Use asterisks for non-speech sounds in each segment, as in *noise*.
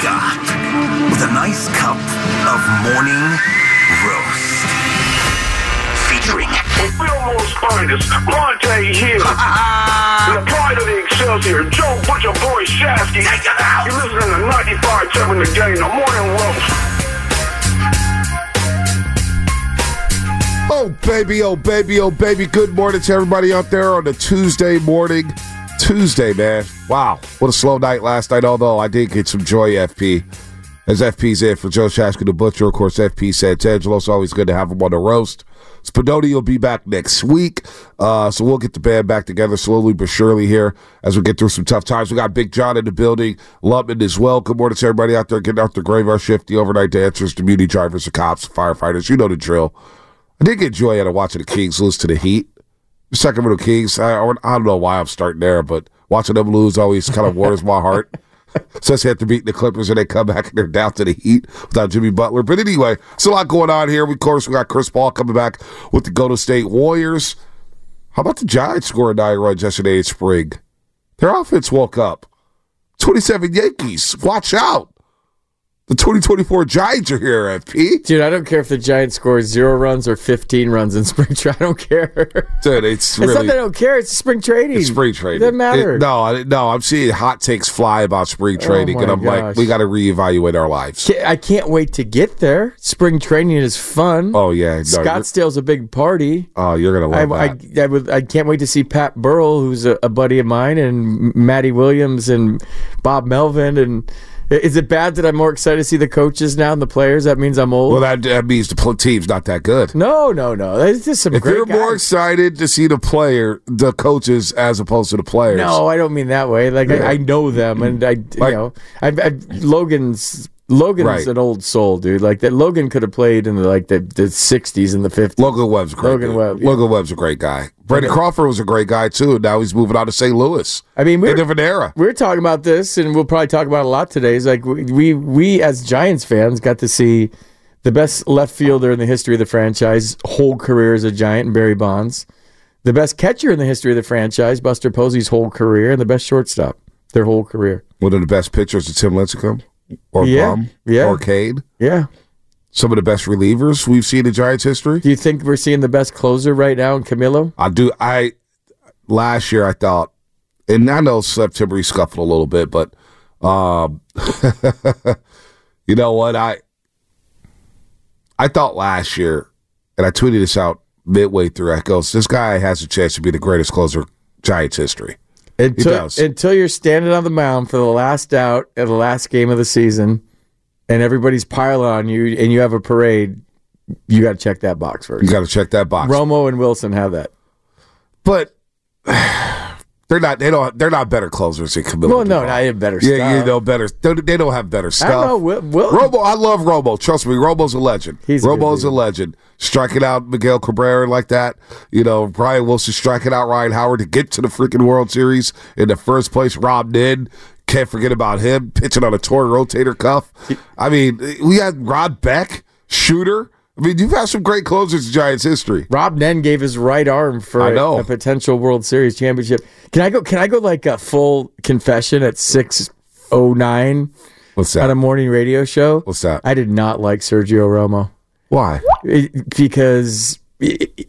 to wake up with a nice cup of morning roast. Featuring Fillmore's finest, Bonta Hill. the pride of the Excelsior, Joe Butcher Boy Shasky. Take it out. You're listening to 95 7 the game, the morning roast. Oh, baby, oh, baby, oh, baby. Good morning to everybody out there on a Tuesday morning. Tuesday, man. Wow. What a slow night last night, although I did get some joy, FP. As FP's in for Joe Shasky, the butcher. Of course, FP Santangelo. It's always good to have him on the roast. Spadoni will be back next week. Uh, so we'll get the band back together slowly but surely here as we get through some tough times. We got Big John in the building, Lubman as well. Good morning to everybody out there getting out the graveyard shift, the overnight dancers, the community drivers, the cops, the firefighters. You know the drill. I did get joy out of watching the Kings lose to the Heat. Sacramento Kings, I, I don't know why I'm starting there, but watching them lose always kind of warms my heart. *laughs* Since they Especially after beating the Clippers and they come back and they're down to the Heat without Jimmy Butler. But anyway, there's a lot going on here. Of course, we got Chris Paul coming back with the Golden State Warriors. How about the Giants scoring nine runs yesterday in spring? Their offense woke up. 27 Yankees. Watch out. The 2024 Giants are here, FP. Dude, I don't care if the Giants score zero runs or 15 runs in spring training. *laughs* I don't care. Dude, it's It's really not that I don't care. It's spring training. it's spring training. It doesn't matter. It- no, I, no, I'm seeing hot takes fly about spring oh training, Oh and I'm like, we got to reevaluate our lives. I can't wait to get there. Spring training is fun. Oh yeah, no, Scottsdale's a big party. Oh, you're gonna I, love I, that. I, would, I can't wait to see Pat Burrell, who's a, a buddy of mine, and Matty Williams and Bob Melvin. And is it bad that I'm more excited to see the coaches now and the players? That means I'm old. well, that, that means the team's not that good. no, no, no. There's just some If you're more excited to see the player, the coaches, as opposed to the players, No, I don't mean that way. Like Yeah. I, I know them, and I, Like- you know, I, I, Logan's Logan's Right. an old soul, dude. Like that, Logan could have played in the like the, the '60s and the '50s. Logan Webb's a great. Logan dude. Webb, yeah. Logan Webb's a great guy. Brandon Crawford was a great guy too. Now he's moving on to St. Louis. I mean, a we're, different era. we we're talking about this, and we'll probably talk about it a lot today. Is like we, we we as Giants fans got to see the best left fielder in the history of the franchise, whole career as a Giant, Barry Bonds, the best catcher in the history of the franchise, Buster Posey's whole career, and the best shortstop their whole career. One of the best pitchers, of Tim Lincecum, or Yeah, Bum, yeah. or Cain. Yeah. Some of the best relievers we've seen in Giants history. Do you think we're seeing the best closer right now in Camilo? I do. I last year I thought, and I know September he scuffled a little bit, but um, *laughs* you know what I I thought last year, and I tweeted this out midway through. I goes, this guy has a chance to be the greatest closer Giants history. Until, until you're standing on the mound for the last out of the last game of the season, and everybody's piling on you, and you have a parade, you got to check that box first. You got to check that box. Romo and Wilson have that. But They're not. They don't. They're not better closers than Camilo. Well, no, Doval. I have better Yeah, stuff. you know better. They, they don't have better stuff. I know. Will, Will, Robo, I love Robo. Trust me, Robo's a legend. He's a Robo's a dude. legend. Striking out Miguel Cabrera like that. You know, Brian Wilson striking out Ryan Howard to get to the freaking World Series in the first place. Rob Nen, can't forget about him pitching on a toy rotator cuff. I mean, we had Rod Beck, shooter. I mean, you've had some great closers in Giants history. Rob Nen gave his right arm for a-. A, potential World Series championship. Can I go? Can I go like a full confession at six oh nine What's that? on a morning radio show? What's that? I did not like Sergio Romo Why? It- because it-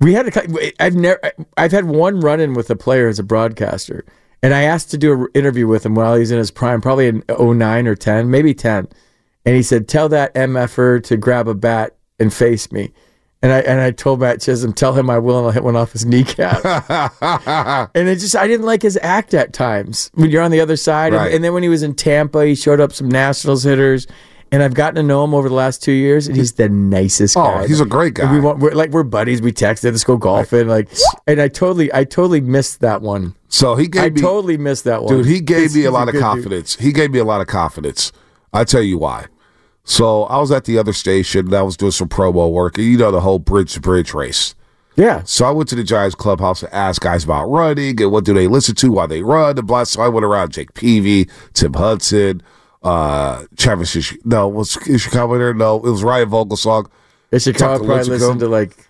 we had a. I've never. I've had one run in with a player as a broadcaster, and I asked to do an interview with him while he's in his prime, probably in 09 or ten, maybe ten, and he said, "Tell that mf'er to grab a bat and face me." And I and I told Matt Chisholm, tell him I will, and I'll hit one off his kneecap. *laughs* and it just I didn't like his act at times when you're on the other side. And- Right. And, then when he was in Tampa, he showed up some Nationals hitters. And I've gotten to know him over the last two years, and he's the nicest Oh, guy. he's a great And we guy. want, we're like we're buddies. We texted, let's go golfing. Like, and I totally, I totally missed that one. So he I gave me, totally missed that one, dude. He gave me a lot of good dude. confidence. He gave me a lot of confidence. I tell you why. So I was at the other station. and I was doing some promo work, you know the whole bridge to bridge race. Yeah, So I went to the Giants clubhouse and asked guys about running and what do they listen to while they run. And blah. So I went around Jake Peavy, Tim Hudson, uh, Travis. Is- No, was is Chicago there? No, it was Ryan Vogelsong. Is Chicago Talk to probably listen to like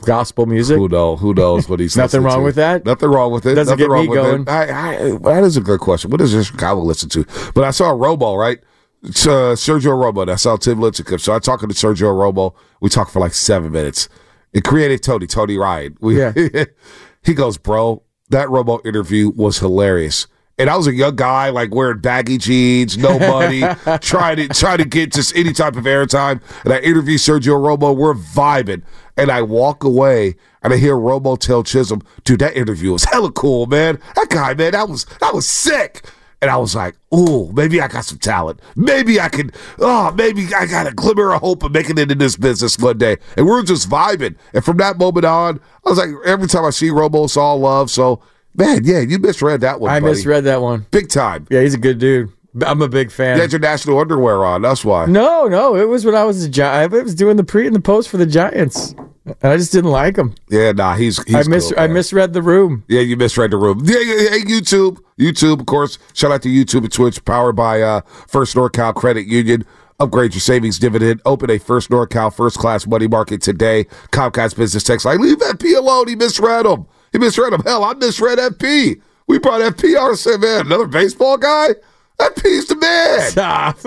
gospel music? Who knows? Who knows what he's Nothing wrong to. with that? Nothing wrong with it. Doesn't Nothing get wrong me with going. It. I, I, that is a good question. What does Chicago listen to? But I saw a Robo right. It's, uh, Sergio Romo. and I saw Tim Lincecum. So I talked to Sergio Romo. We talked for like seven minutes. It created Tony, Tony Ryan. We, Yeah. *laughs* he goes, bro, that Romo interview was hilarious. And I was a young guy, like wearing baggy jeans, no *laughs* money, trying to trying to get just any type of airtime. And I interview Sergio Romo. We're vibing, and I walk away, and I hear Romo tell Chisholm, "Dude, that interview was hella cool, man. That guy, man, that was that was sick." And I was like, "Ooh, maybe I got some talent. Maybe I could. Oh, maybe I got a glimmer of hope of making it in this business one day." And we we're just vibing. And from that moment on, I was like, every time I see Romo, it's all love. So, man, yeah, you misread that one. I buddy. misread that one. big time. Yeah, he's a good dude. I'm a big fan. You had your national underwear on. That's why. No, no, it was when I was a Giant. I was doing the pre and the post for the Giants. And I just didn't like him. Yeah, nah, he's. he's I mis cool, I misread the room. Yeah, you misread the room. Yeah, yeah, hey, YouTube. YouTube, of course. Shout out to YouTube and Twitch, powered by uh, First NorCal Credit Union. Upgrade your savings dividend. Open a First NorCal first class money market today. Comcast Business Text line. Leave FP alone. He misread him. He misread him. Hell, I misread FP. We brought FP and said, man, another baseball guy? FP's the man. Stop.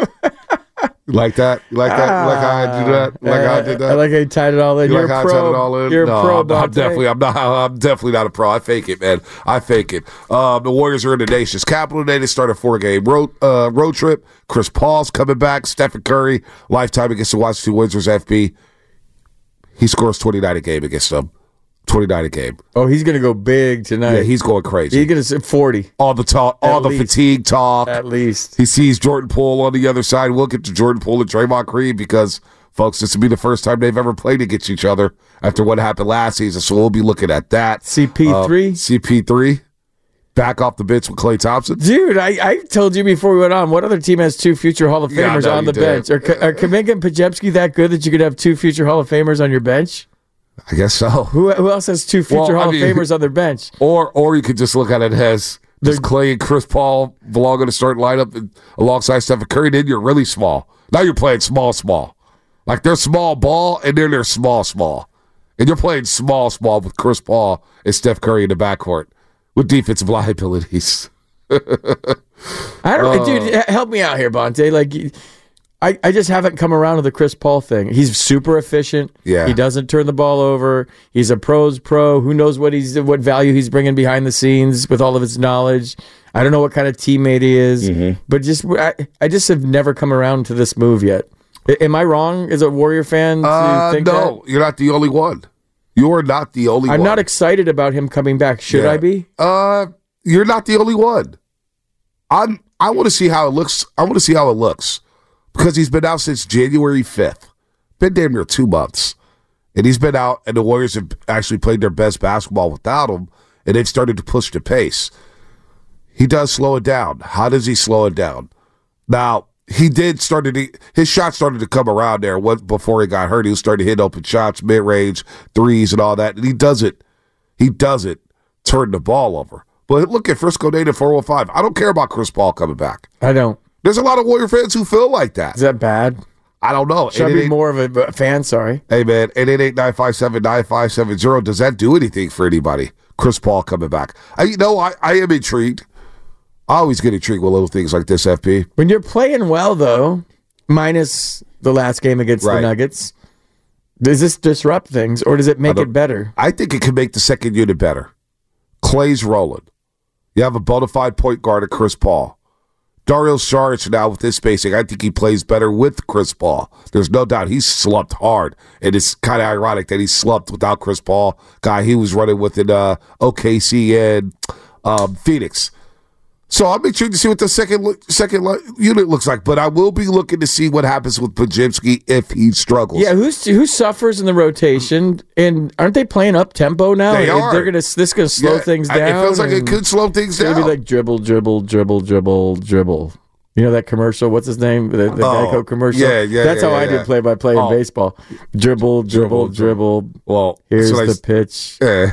You like that? You like that? You like how I did that? You like how I did that? I like how you tied it all in. You You're like how a I tied it all in? You're no, a pro. I'm, I'm definitely, I'm not, I'm definitely not a pro. I fake it, man. I fake it. Um, the Warriors are in the nation's capital today. They start a four game road uh, road trip. Chris Paul's coming back. Stephen Curry, lifetime against the Washington Wizards. FB, he scores 29 a game against them. 29 a game. Oh, he's gonna go big tonight. Yeah, he's going crazy. he's gonna say forty all the talk, all At the least. fatigue talk. at least. He sees Jordan Poole on the other side. We'll get to Jordan Poole and Draymond Green because, folks, this will be the first time they've ever played against each other after what happened last season. So we'll be looking at that. CP3? Uh, CP3. Back off the bench with Klay Thompson. Dude, I, I told you before we went on. What other team has two future Hall of Famers know on the did. bench? Are, are Kuminga and Podziemski that good that you could have two future Hall of Famers on your bench? I guess so. *laughs* Who who else has two future Well, I Hall mean- of Famers on their bench? *laughs* Or or you could just look at it as does Klay and Chris Paul belong in a starting lineup alongside Stephen Curry? Then you're really small. Now you're playing small, small. Like they're small ball and then they're small, small. And you're playing small, small with Chris Paul and Steph Curry in the backcourt with defensive *laughs* liabilities. I don't, Oh. dude. Help me out here, Bonta. Like, I, I just haven't come around to the Chris Paul thing. He's super efficient. Yeah. he doesn't turn the ball over. He's a pros pro. Who knows what he's what value he's bringing behind the scenes with all of his knowledge. I don't know what kind of teammate he is, Mm-hmm. but just I, I just have never come around to this move yet. A- Am I wrong as a Warrior fan to Uh, no, you're not the only one. You're not the only? I'm one. not excited about him coming back. Should Yeah. I be? Uh, you're not the only one. I'm. I want to see how it looks. I want to see how it looks because he's been out since January 5th. Been damn near two months, and he's been out. And the Warriors have actually played their best basketball without him. and they've started to push the pace. He does slow it down. How does he slow it down? Now, he did started to, his shot started to come around there what before he got hurt. He was starting to hit open shots, mid range, threes, and all that. And he does it. He does it. Turn the ball over. But look at Frisco Native 405. I don't care about Chris Paul coming back. I don't. There's a lot of Warrior fans who feel like that. Is that bad? I don't know. Should I be more of a fan? Sorry. Hey man, 888-957-9570. Does that do anything for anybody? Chris Paul coming back. I, you know, I, I am intrigued. I always get intrigued with little things like this, FP. When you're playing well, though, minus the last game against Right. the Nuggets, does this disrupt things or does it make it better? I think it can make the second unit better. Klay's rolling. You have a bona fide point guard at Chris Paul. Dario Saric now with his spacing, I think he plays better with Chris Paul. There's no doubt he's slumped hard, and it's kind of ironic that he slumped without Chris Paul, guy he was running with in uh, OKC and um, Phoenix. So I'm intrigued to see what the second second unit looks like, but I will be looking to see what happens with Podziemski if he struggles. Yeah, who's who suffers in the rotation? And aren't they playing up tempo now? They are. They're gonna this gonna slow Yeah, things down. It feels like it could slow things It's gonna down. be like dribble, dribble, dribble, dribble, dribble. You know that commercial? What's his name? The, the Oh, Geico commercial. yeah, yeah, That's yeah, how I yeah, did play by play in Oh. baseball. Dribble, dribble, dribble. well, Here's so the they- pitch. Yeah.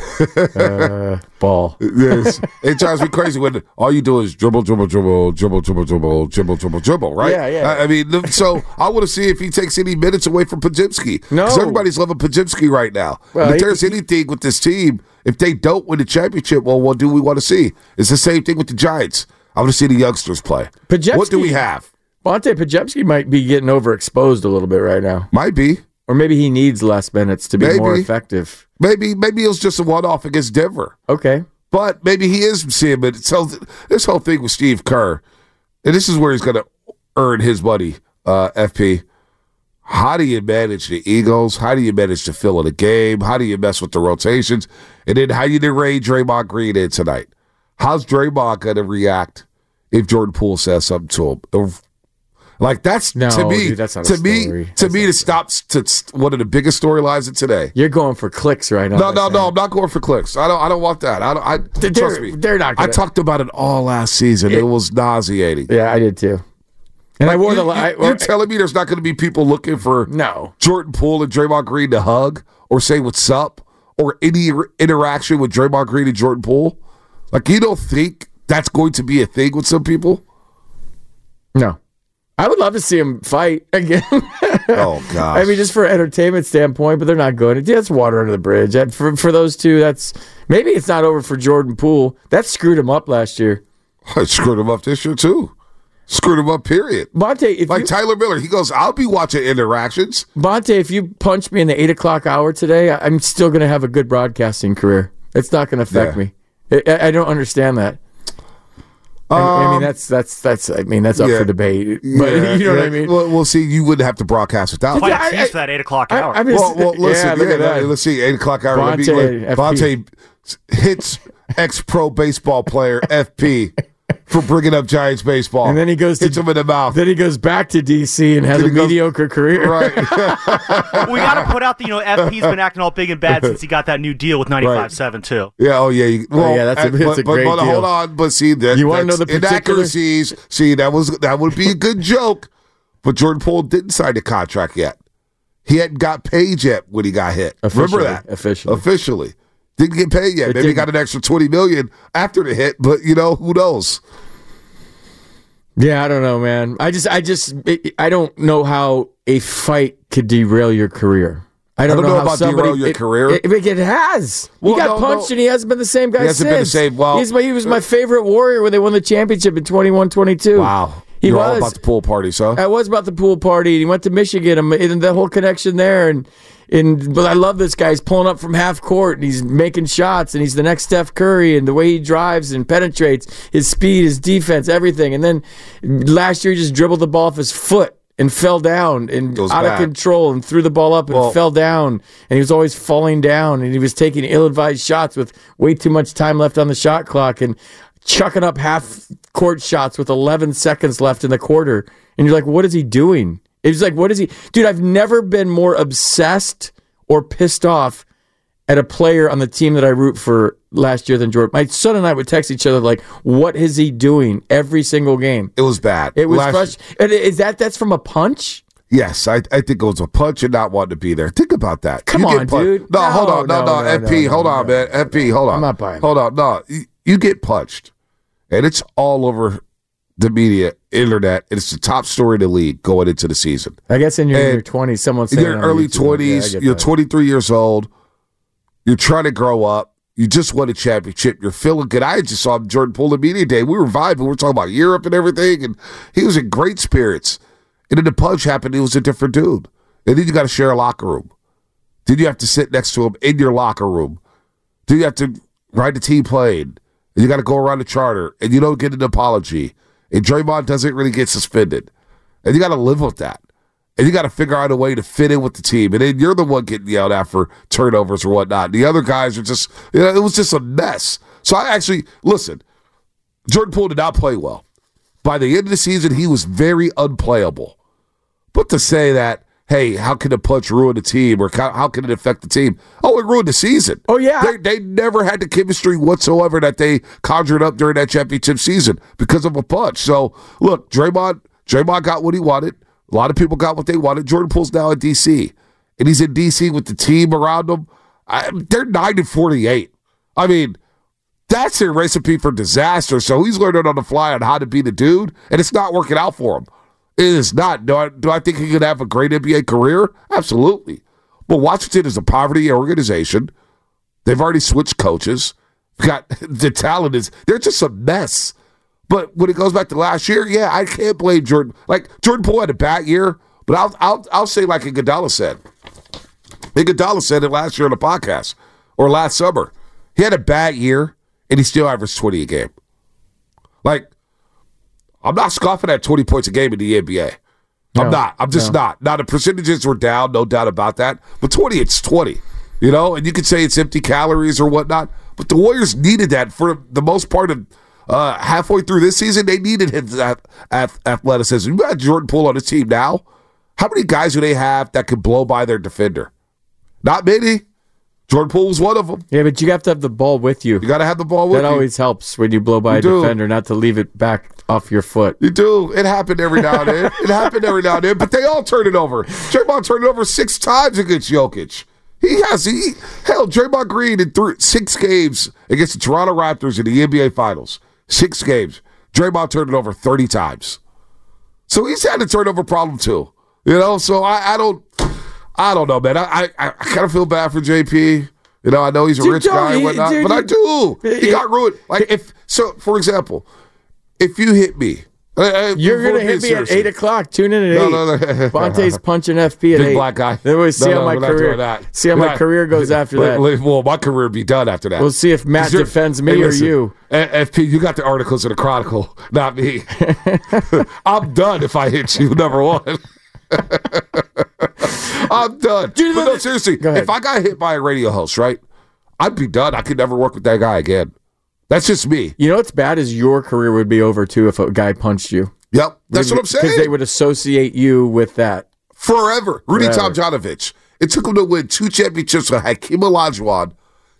*laughs* uh, ball. Yes. it drives me crazy when all you do is dribble, dribble, dribble, dribble, dribble, dribble, dribble, dribble, dribble, right? Yeah, yeah. I, I mean, so I want to see if he takes any minutes away from Podziemski. No. Because everybody's loving Podziemski right now. Well, if he- there's anything with this team, if they don't win the championship, well, what do we want to see? It's the same thing with the Giants. I want to see the youngsters play. What do we have? Bonta Podziemski might be getting overexposed a little bit right now. Might be. Or maybe he needs less minutes to be more effective. Maybe maybe it was just a one off against Denver. Okay. But maybe he is seeing it. So this whole thing with Steve Kerr, and this is where he's going to earn his money, uh, FP. How do you manage the Eagles? How do you manage to fill in a game? How do you mess with the rotations? And then how you rein Draymond Green in tonight? How's Draymond going to react if Jordan Poole says something to him? Like that's No, to me, dude, that's not a to me, to me, to stop to one of the biggest storylines of today. You're going for clicks right now. No, no, no. I'm not going for clicks. I don't. I don't want that. I don't. I They're- trust me. they're not I gonna- talked about it all last season. It, was nauseating. Yeah, I did too. And I wore the. You, li- I, are telling me there's not going to be people looking for no. Jordan Poole and Draymond Green to hug or say what's up or any interaction with Draymond Green and Jordan Poole? Like you don't think that's going to be a thing with some people? No. I would love to see him fight again. *laughs* Oh gosh. I mean, just for an entertainment standpoint, but they're not going. to. That's water under the bridge. And for for those two, that's maybe it's not over for Jordan Poole. That screwed him up last year. *laughs* I screwed him up this year too. Screwed him up. Period. Bonta, if Like you, Tyler Miller, he goes, "I'll be watching interactions." Bonta, if you punch me in the eight o'clock hour today, I'm still going to have a good broadcasting career. It's not going to affect Yeah. me. I- I don't understand that. I, I mean, that's that's that's. I mean, that's up Um, yeah. for debate. *laughs* But Yeah, you know what. I mean. Well, we'll see. You wouldn't have to broadcast without. Quite me. a I- I- for that eight o'clock hour. I'm just, Well, well, listen. yeah, look at that. Let's see. Eight o'clock hour. Let me- Bonta, let- Bonta hits ex pro baseball player FP *laughs* for bringing up Giants baseball, And then he goes hits to him in the mouth. Then he goes back to DC and has Then a he goes- mediocre career. right. *laughs* we got to put out the you know FP's been acting all big and bad since he got that new deal with 95.7 too. yeah. Oh yeah. You, oh, well, yeah, that's a- it's but, a great but deal. hold on. But see that You wanna know the particular- inaccuracies. See that was that would be a good joke, but Jordan Poole didn't sign the contract yet. He hadn't got paid yet when he got hit. Officially, Remember that officially. Officially. Didn't get paid yet. It Maybe he didn't. got an extra twenty million after the hit, but you know who knows. Yeah, I don't know, man. I just, I just, I don't know how a fight could derail your career. I don't, don't know how about somebody, derail your it- career. It, it, has. Well, he got no, punched no. and he hasn't been the same guy since. He hasn't since. been the same. Well- He's my, he was my uh, favorite warrior when they won the championship in 21-22. Wow. He You're all was. about the pool parties, huh? I was about the pool party. and He went to Michigan and, and the whole connection there. And and but I love this guy. He's pulling up from half court and he's making shots and he's the next Steph Curry and the way he drives and penetrates, his speed, his defense, everything. And then last year he just dribbled the ball off his foot and fell down and Goes out back. of control and threw the ball up and Well- fell down and he was always falling down and he was taking ill-advised shots with way too much time left on the shot clock and chucking up half court shots with 11 seconds left in the quarter and you're like what is he doing it's like what is he dude i've never been more obsessed or pissed off at a player on the team that I root for last year than Jordan. My son and I would text each other like, "What is he doing every single game?" It was bad. It was Last-. Is that that's from a punch? Yes, I, I think it was a punch and not wanting to be there. Think about that. Come You on, dude. No, No, hold on. No, no, no, FP, no, hold on, man. FP, hold on. I'm not buying Hold on. No, you, you get punched, and it's all over the media, internet. It's the top story in the league going into the season. I guess in your, And your 20s, someone In your early 20s, you're 23 years old. You're trying to grow up. You just won a championship. You're feeling good. I just saw Jordan Poole at media day. We were vibing. We were talking about Europe and everything, and he was in great spirits. And then the punch happened. He was a different dude. And then you got to share a locker room. Then you have to sit next to him in your locker room. Then you have to ride the team plane. And you got to go around the charter, and you don't get an apology. And Draymond doesn't really get suspended. And you got to live with that. And you got to figure out a way to fit in with the team. And then you're the one getting yelled at for turnovers or whatnot. The other guys are just, you know, it was just a mess. So I actually, listen, Jordan Poole did not play well. By the end of the season, he was very unplayable. But to say that, hey, how can a punch ruin the team or how, how can it affect the team? Oh, it ruined the season. Oh, yeah. They, they never had the chemistry whatsoever that they conjured up during that championship season because of a punch. So, look, Draymond, Draymond got what he wanted. A lot of people got what they wanted. Jordan Poole's now in D.C., and he's in D.C. with the team around him. I, they're 9 and 48. I mean, that's a recipe for disaster. So he's learning on the fly on how to be the dude, and it's not working out for him. It is not. Do I, do I think he could have a great NBA career? Absolutely. But Washington is a poverty organization. They've already switched coaches. Got *laughs* the talent is they're just a mess. But when it goes back to last year, yeah, I can't blame Jordan. Like Jordan Poole had a bad year, but I'll I'll I'll say like Iguodala said. Iguodala said it last year on the podcast or last summer. He had a bad year and he still averaged twenty a game. Like I'm not scoffing at 20 points a game in the NBA. I'm not. I'm just no. not. Now the percentages were down, no doubt about that. But 20, it's 20. You know, and you could say it's empty calories or whatnot. But the Warriors needed that for the most part of uh, halfway through this season. They needed his ath- ath- athleticism. You got Jordan Poole on his team now. How many guys do they have that could blow by their defender? Not many. Jordan Poole was one of them. Yeah, but you have to have the ball with you. You got to have the ball with That you. That always helps when you blow by You a do. defender, not to leave it back off your foot. You do. It happened every now and then. *laughs* It happened every now and then, but they all turn it over. Draymond turned it over six times against Jokic. He has he hell. Draymond Green in three, six games against the Toronto Raptors in the NBA Finals. Six games. Draymond turned it over thirty times. So he's had a turnover problem too. You know. So I, I don't. I don't know, man. I I, I kind of feel bad for JP. You know, I know he's a Dude, rich guy and whatnot, dude, but I do. He got ruined. Like if so, for example, if you hit me, uh, uh, You're gonna hit me at eight o'clock. Tune in at No, eight. no, no. *laughs* Bonta's punching FP at Big eight. black guy. Then we'll see No, how my career. See how We're my not- career goes *laughs* after that. Well, my career be done after that. We'll see if Matt defends me Hey, or you. FP, you got the articles in the Chronicle, not me. *laughs* I'm done if I hit you, number one. I'm done. but no, seriously, if I got hit by a radio host, right, I'd be done. I could never work with that guy again. That's just me. You know what's bad is your career would be over too if a guy punched you. Yep, that's what I'm saying. Because they would associate you with that. forever. Rudy Forever. Tomjanovich. It took him to win two championships with Hakeem Olajuwon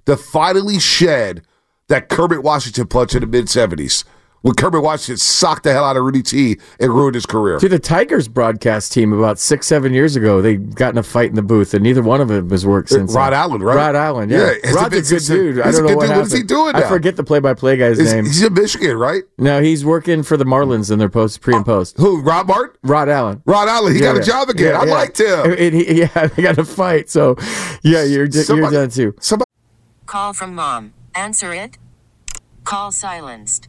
to finally shed that Kermit Washington punch in the mid '70s when Kirby Washington socked the hell out of Rudy T and ruined his career. To the Tigers broadcast team about six, seven years ago, they got in a fight in the booth, and neither one of them has worked uh, since. Rod then. Allen, right? Rod Allen, yeah. Yeah, has Rod's been a good dude. I don't know what dude. What is he doing I forget the play-by-play guy's Is- name. He's in Michigan, right? No, he's working for the Marlins in their post, pre and oh, post. Who? Rob Martin? Rod Allen. Rod Allen. He Yeah, got a job again. Yeah, I yeah. liked him. And- and he- *laughs* yeah, they got a fight. So, yeah, you're you're Somebody- done too. Somebody. Call from mom. Answer it. Call silenced.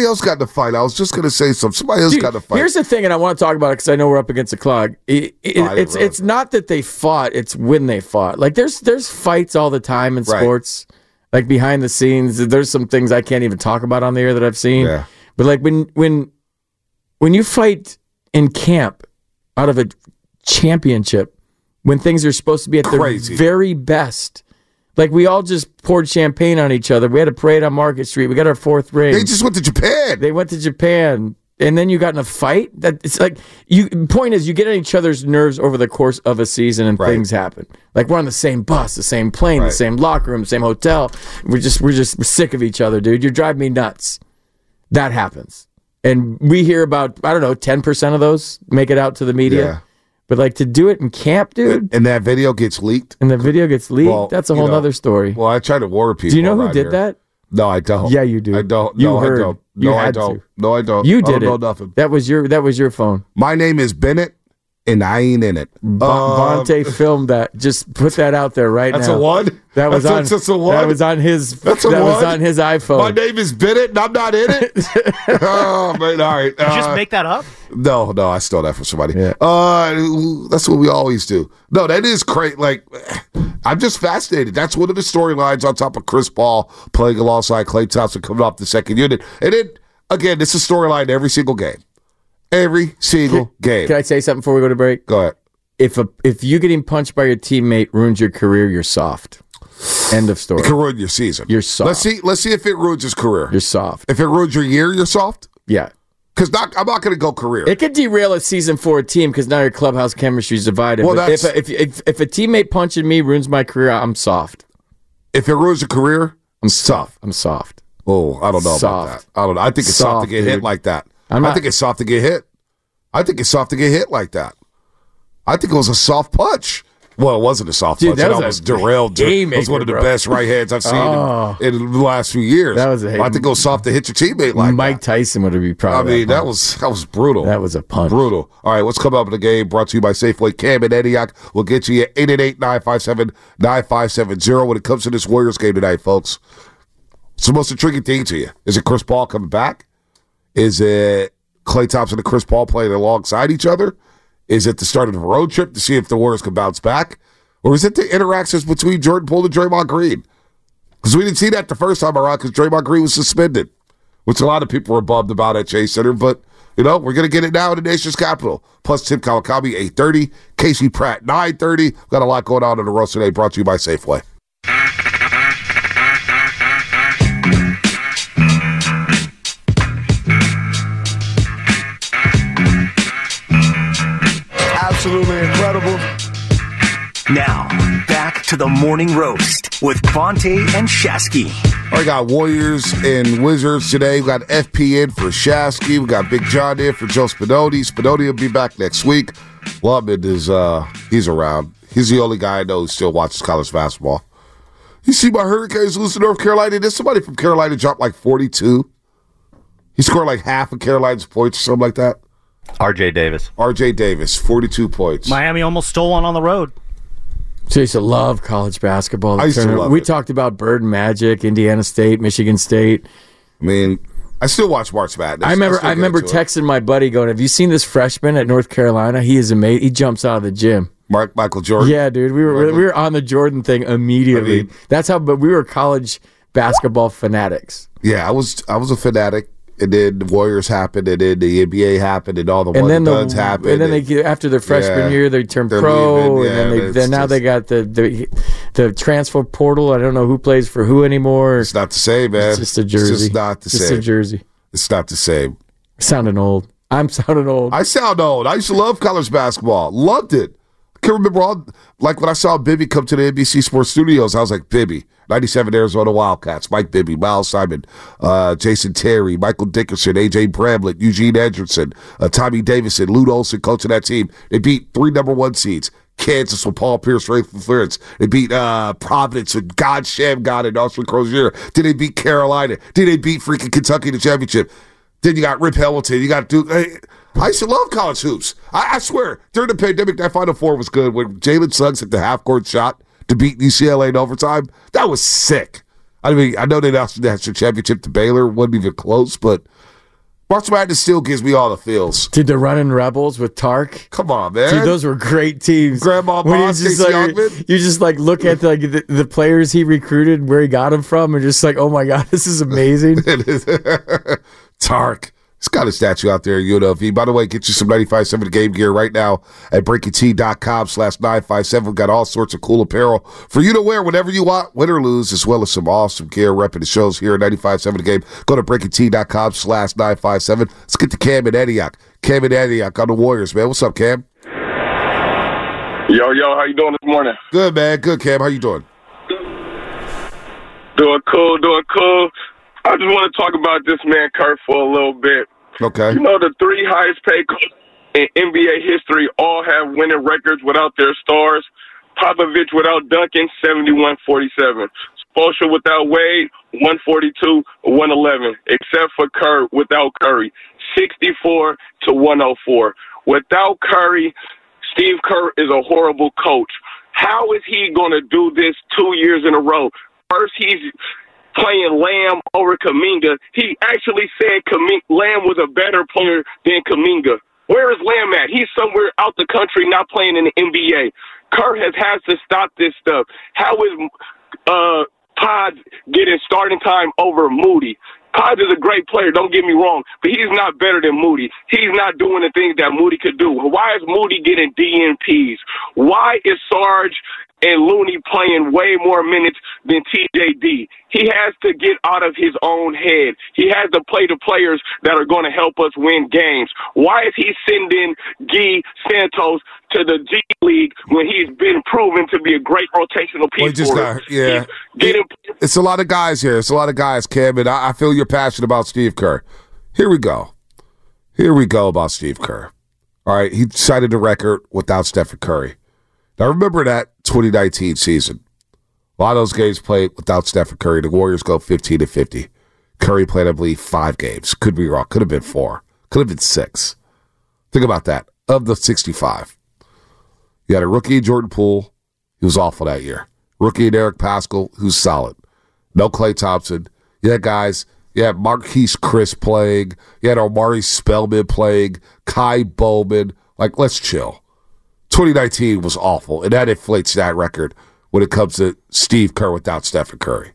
Somebody else got to fight. I was just going to say something. Somebody else Dude, got to fight. Here's the thing, and I want to talk about it because I know we're up against the clock. It- it- Oh, it's it's not that they fought; it's when they fought. Like there's there's fights all the time in Right. sports, like behind the scenes. There's some things I can't even talk about on the air that I've seen. Yeah. But like when when when you fight in camp out of a championship, when things are supposed to be at Crazy. their very best. Like we all just poured champagne on each other. We had a parade on Market Street. We got our fourth ring. they just went to Japan. They went to Japan, and then you got in a fight. That it's like you. Point is, you get on each other's nerves over the course of a season, and Right. things happen. Like we're on the same bus, the same plane, Right. the same locker room, the same hotel. We're just we're just sick of each other, dude. You're driving me nuts. That happens, and we hear about I don't know ten percent of those make it out to the media. Yeah. But like to do it in camp, dude, and that video gets leaked. and the video gets leaked. Well, that's a whole know, other story. Well, I try to warn people. do you know who did here. that? No, I don't. Yeah, you do. I don't. You no, heard. I don't. You No, I don't. to. No, I don't. You I did don't it. know nothing. That was your that was your phone. My name is Bennett, and I ain't in it. Bon- Um, Bonta filmed that. Just put that out there right That's now. a one. That was That's- on. that's a one? That was on his. That's a that was on his iPhone. My name is Bennett, and I'm not in it. *laughs* oh man, all right. Did you just uh, make that up? No, no, I stole that from somebody. Yeah. Uh, that's what we always do. No, that is great. Like, I'm just fascinated. That's one of the storylines on top of Chris Paul playing alongside Klay Thompson coming off the second unit. And then again, this is storyline every single game. Every single game. Can I say something before we go to break? Go ahead. If a if you getting punched by your teammate ruins your career, you're soft. End of story. It can ruin your season. You're soft. Let's see. Let's see if it ruins his career. You're soft. If it ruins your year, you're soft. Yeah. Because not, I'm not going to go career. It could derail a season for a team because now your clubhouse chemistry is divided. Well, if, if, if if a teammate punching me ruins my career, I'm soft. if it ruins a career, I'm soft. I'm soft. Oh, I don't know Soft. about that. I don't know. I think it's soft, Soft, to get hit like that. I'm I think it's soft to get hit. I think it's soft to get hit like that. I think it was a soft punch. Well, it wasn't a soft Dude, punch. that It was derailed. It was one of the bro. best right hands I've seen oh. in- Oh. in, the last few years. That was a I think it was soft to hit your teammate like Mike Tyson would be proud. I mean, that punch. was that was brutal. that was a punch. Brutal. All right, what's coming up in the game brought to you by Safeway. Cam and Antioch will get you at 888-957-9570 when it comes to this Warriors game tonight, folks. It's the most intriguing thing to you. Is it Chris Paul coming back? Is it Klay Thompson and Chris Paul playing alongside each other? Is it the start of a road trip to see if the Warriors can bounce back? Or is it the interactions between Jordan Poole and Draymond Green? Because we didn't see that the first time around because Draymond Green was suspended, which a lot of people were bummed about at Chase Center. But, you know, we're going to get it now in the nation's capital. Plus Tim Kawakami, 830, Casey Pratt, 930. Got a lot going on in the roast today brought to you by Safeway. Now, back to the morning roast with Bonta and Shasky. All right, got Warriors and Wizards today. We got FP in for Shasky. We got Big John in for Joe Spinotti. Spinotti will be back next week. Lubman is uh he's around. He's the only guy I know who still watches college basketball. You see my Hurricanes lose to North Carolina. Did somebody from Carolina drop like 42? He scored like half of Carolina's points or something like that. RJ Davis. RJ Davis, 42 points. Miami almost stole one on the road. So I used to love college basketball. I used to love we it. talked about Bird and Magic, Indiana State, Michigan State. I mean, I still watch March Madness. I remember. still I remember into it. texting my buddy, going, "Have you seen this freshman at North Carolina? He is amazing. He jumps out of the gym." Mark Michael Jordan. Yeah, dude. We were we were on the Jordan thing immediately. I mean- That's how. But we were college basketball fanatics. Yeah, I was I was a fanatic and then the Warriors happened, and then the NBA happened, and all the and then the, happened. and then they get, after their freshman Yeah. year they turn pro, and then they then now they got the, the the transfer portal. I don't know who plays for who anymore. It's not the same, man. It's just a jersey. It's just not the Just same. a jersey. It's not the same. Sounding old. I'm *laughs* sounding old. I sound old. I used to love college basketball. Loved it. Can remember all like when I saw Bibby come to the NBC Sports Studios. I was like, Bibby, '97 Arizona Wildcats, Mike Bibby, Miles Simon, uh, Jason Terry, Michael Dickerson, AJ Bramlett, Eugene Edgerson, uh, Tommy Davison, Lute Olson coaching that team. They beat three number one seeds. Kansas with Paul Pierce, Raef LaFrentz. They beat uh, Providence with God Shammgod and Austin Croshere. Did they beat Carolina? Did they beat freaking Kentucky in the championship? Then you got Rip Hamilton. You got Duke. I used to love college hoops. I, I swear, during the pandemic, that Final Four was good. When Jalen Suggs hit the half court shot to beat UCLA in overtime, that was sick. I mean, I know they lost the national championship to Baylor, wasn't even close, but March Madness still gives me all the feels. Did the running rebels with Tark? Come on, man. Dude, those were great teams. Grandma When you just Casey like, Youngman. you just like look at like the, the players he recruited, where he got them from, and just like, oh my god, *laughs* this is amazing. *laughs* Tark. He's got a statue out there at UNLV. By the way, get you some 95.7 game gear right now at breakingt.com slash 957. We've got all sorts of cool apparel for you to wear whenever you want, win or lose, as well as some awesome gear repping the shows here at 95.7 the game. Go to breakingt.com slash 957. Let's get to Cam and Antioch. Cam and Antioch on the Warriors, man. What's up, Cam? Yo, yo, how you doing this morning? Good, man. Good, Cam. How you doing? Doing cool, doing cool. I just want to talk about this man Kurt for a little bit. Okay. You know, the three highest paid coaches in NBA history all have winning records without their stars. Popovich without Duncan, 71-47. Spoelstra without Wade, 142, 111. Except for Kerr without Curry, 64 to 104. Without Curry, Steve Kerr is a horrible coach. How is he going to do this two years in a row? First, he's playing Lamb over Kuminga. He actually said Lamb was a better player than Kuminga. Where is Lamb at? He's somewhere out the country, not playing in the NBA. Kerr has has to stop this stuff. How is uh, Pod getting starting time over Moody? Pod is a great player, don't get me wrong, but he's not better than Moody. He's not doing the things that Moody could do. Why is Moody getting DNPs? Why is Sarge and Looney playing way more minutes than TJD. He has to get out of his own head. He has to play the players that are going to help us win games. Why is he sending Gui Santos to the G League when he's been proven to be a great rotational piece Well, just got, yeah. Get him. It's a lot of guys here. It's a lot of guys, Cam, and I, I feel your passion about Steve Kerr. Here we go. Here we go about Steve Kerr. All right, he cited a record without Stephen Curry. Now remember that 2019 season. A lot of those games played without Stephen Curry. The Warriors go 15 to 50. Curry played, I believe, five games. Could be wrong. Could have been four. Could have been six. Think about that. Of the 65, you had a rookie, Jordan Poole. He was awful that year. Rookie, Eric Paschall, who's solid. No Klay Thompson. You had guys. You had Marquese Chriss playing. You had Omari Spellman playing. Ky Bowman. Like, let's chill. 2019 was awful, and that inflates that record when it comes to Steve Kerr without Stephen Curry.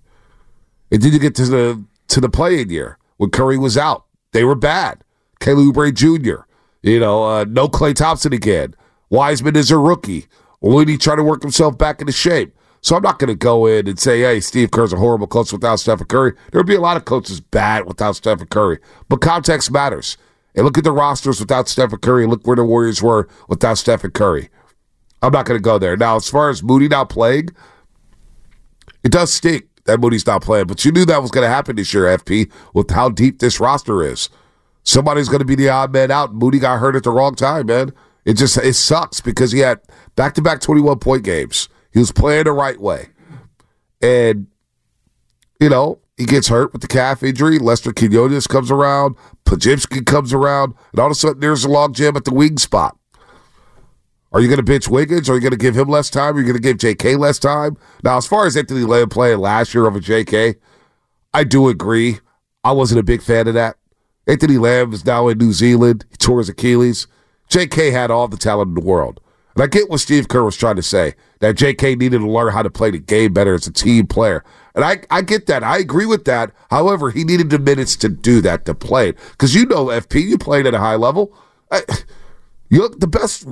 And then you get to the to the playing year when Curry was out. They were bad. Kelly Oubre Jr. You know, uh, no Klay Thompson again. Wiseman is a rookie. Looney trying to work himself back into shape. So I'm not going to go in and say, hey, Steve Kerr's a horrible coach without Stephen Curry. There would be a lot of coaches bad without Stephen Curry. But context matters. And look at the rosters without Stephen Curry. Look where the Warriors were without Stephen Curry. I'm not going to go there. Now, as far as Moody not playing, it does stink that Moody's not playing. But you knew that was going to happen this year, FP, with how deep this roster is. Somebody's going to be the odd man out. Moody got hurt at the wrong time, man. It just it sucks because he had back to back 21 point games. He was playing the right way. And, you know, he gets hurt with the calf injury. Lester Quinones comes around. Pajimski comes around. And all of a sudden, there's a log jam at the wing spot. Are you going to bench Wiggins? Are you going to give him less time? Are you going to give J.K. less time? Now, as far as Anthony Lamb playing last year over J.K., I do agree. I wasn't a big fan of that. Anthony Lamb is now in New Zealand. He tore his Achilles. J.K. had all the talent in the world. And I get what Steve Kerr was trying to say, that J.K. needed to learn how to play the game better as a team player. And I, I get that. I agree with that. However, he needed the minutes to do that to play it. Because you know, FP, you played at a high level. I, you look, the best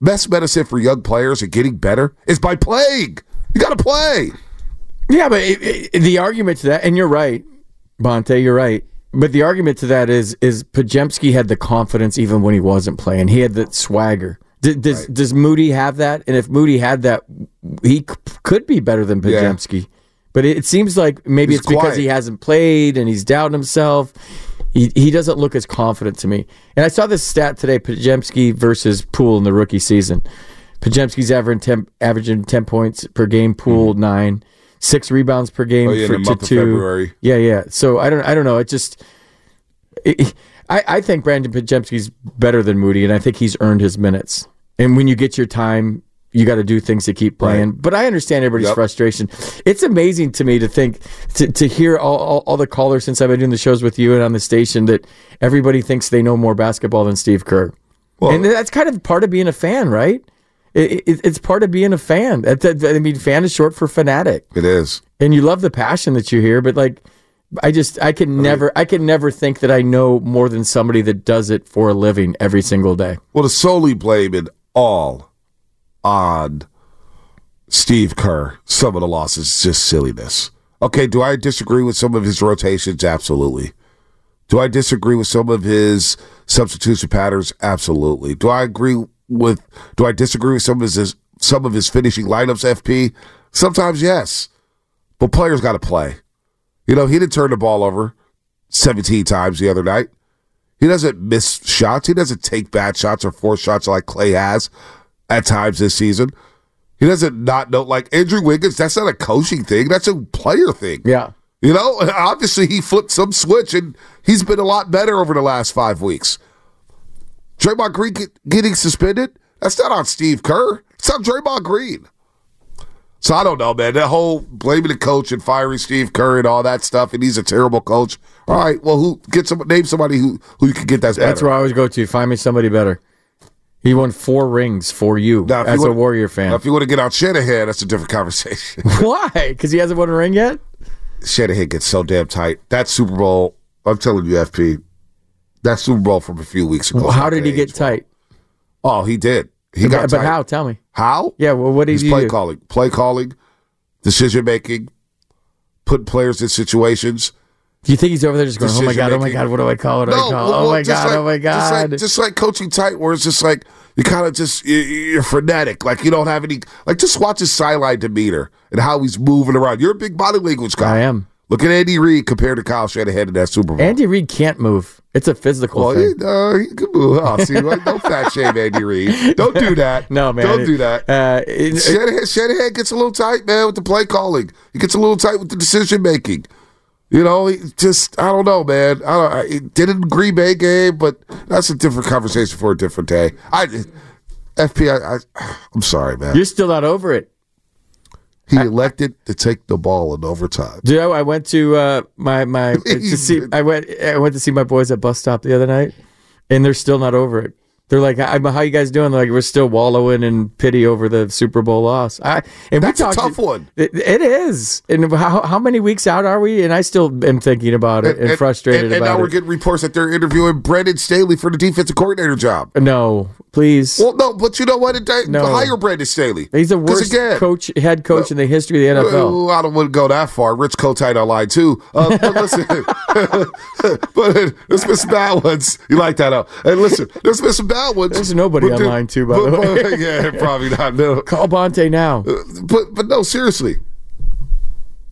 best medicine for young players and getting better is by playing. You got to play. Yeah, but it, it, the argument to that, and you're right, Bonta, you're right. But the argument to that is is Podziemski had the confidence even when he wasn't playing. He had the swagger. D- does Right. does Moody have that? And if Moody had that, he c- could be better than Yeah. But it, it seems like maybe He's it's because he hasn't played and he's doubting himself. He, he doesn't look as confident to me. And I saw this stat today: Podziemski versus Poole in the rookie season. Podziemski's averaging ten, averaging ten points per game. Poole nine, six rebounds per game Mm-hmm. Oh, yeah, for to two. February. Yeah, yeah. So I don't, I don't know. It just, it, I, I think Brandon Podziemski's better than Moody, and I think he's earned his minutes. And when you get your time, you got to do things to keep playing. But I understand everybody's Yep. frustration. It's amazing to me to think to, to hear all, all, all the callers since I've been doing the shows with you and on the station that everybody thinks they know more basketball than Steve Kerr. and that's kind of part of being a fan, right? It, it, it's part of being a fan. I mean, fan is short for fanatic It is. and you love the passion that you hear, but like I just I can never I can never think that I know more than somebody that does it for a living every single day. Well, to solely blame it all on Steve Kerr, some of the losses just silliness. Okay, do I disagree with some of his rotations? Absolutely. Do I disagree with some of his substitution patterns? Absolutely. Do I agree with? Do I disagree with some of his some of his finishing lineups? FP. Sometimes yes, but players got to play. You know, he didn't turn the ball over seventeen times the other night. He doesn't miss shots. He doesn't take bad shots or force shots like Klay has at times this season. He doesn't not know like Andrew Wiggins. That's not a coaching thing. That's a player thing. Yeah. You know, *laughs* obviously he flipped some switch and he's been a lot better over the last five weeks. Draymond Green get, getting suspended. That's not on Steve Kerr. It's on Draymond Green. So I don't know, man. That whole blaming the coach and firing Steve Kerr and all that stuff, and he's a terrible coach. All right, well, who get some name somebody who who you can get that's better. That's where I always go to. Find me somebody better. He won four rings for you Now, you as a Warrior fan. Now, if you want to get out Shanahan, that's a different conversation. *laughs* Why? Because he hasn't won a ring yet. Shanahan gets so damn tight. That Super Bowl, I'm telling you, FP, that Super Bowl from a few weeks ago. Well, how did he get tight? Oh, he did. He got but, tight. but how? Tell me. How? Yeah. Well, what did He's he play do? calling, play calling, decision making, putting players in situations. You think he's over there just going, "Oh my god, oh my god, what do I call it? What do I call? well, oh my god, like- oh my Just god." like, just like coaching tight, where it's just like you kind of just you- you're frenetic, like you don't have any. Like just watch his sideline demeanor and how he's moving around. You're a big body language guy. I am. Look at Andy Reid compared to Kyle Shanahan in that Super Bowl. Andy Reid can't move. It's a physical well, thing. he, uh, he can move. Oh, see, like, don't fat shame Andy Reid. Don't do that. *laughs* No, man. Don't do that. Uh, it- Shanahan, Shanahan gets a little tight, man, with the play calling. He gets a little tight with the decision making. You know, he just I don't know, man. I don't. I, did it in the Green Bay game, but that's a different conversation for a different day. I, FP, I, I I'm sorry, man. You're still not over it. He elected to take the ball in overtime. Dude, I, I went to uh, my my *laughs* to see. I went I went to see my boys at bus stop the other night, and they're still not over it. They're like, "How you guys doing?" They're like, "We're still wallowing in pity over the Super Bowl loss." I and That's we a tough one. It, it is. And how how many weeks out are we? And I still am thinking about it and, frustrated and, and about now it. we're getting reports that they're interviewing Brandon Staley for the defensive coordinator job. no, please. Well, no, but you know what? It, No. Hire Brandon Staley. He's the worst again, coach, head coach in the history of the NFL. Uh, I don't want to go that far. Rich Kotite on line too. Uh, but *laughs* listen, *laughs* but there's been some bad ones. You like that? Up? And listen, there's been some bad ones. There's nobody But on the- line two, by but- the way. but- yeah, *laughs* probably not. No, Call Bonta now. but but no, seriously.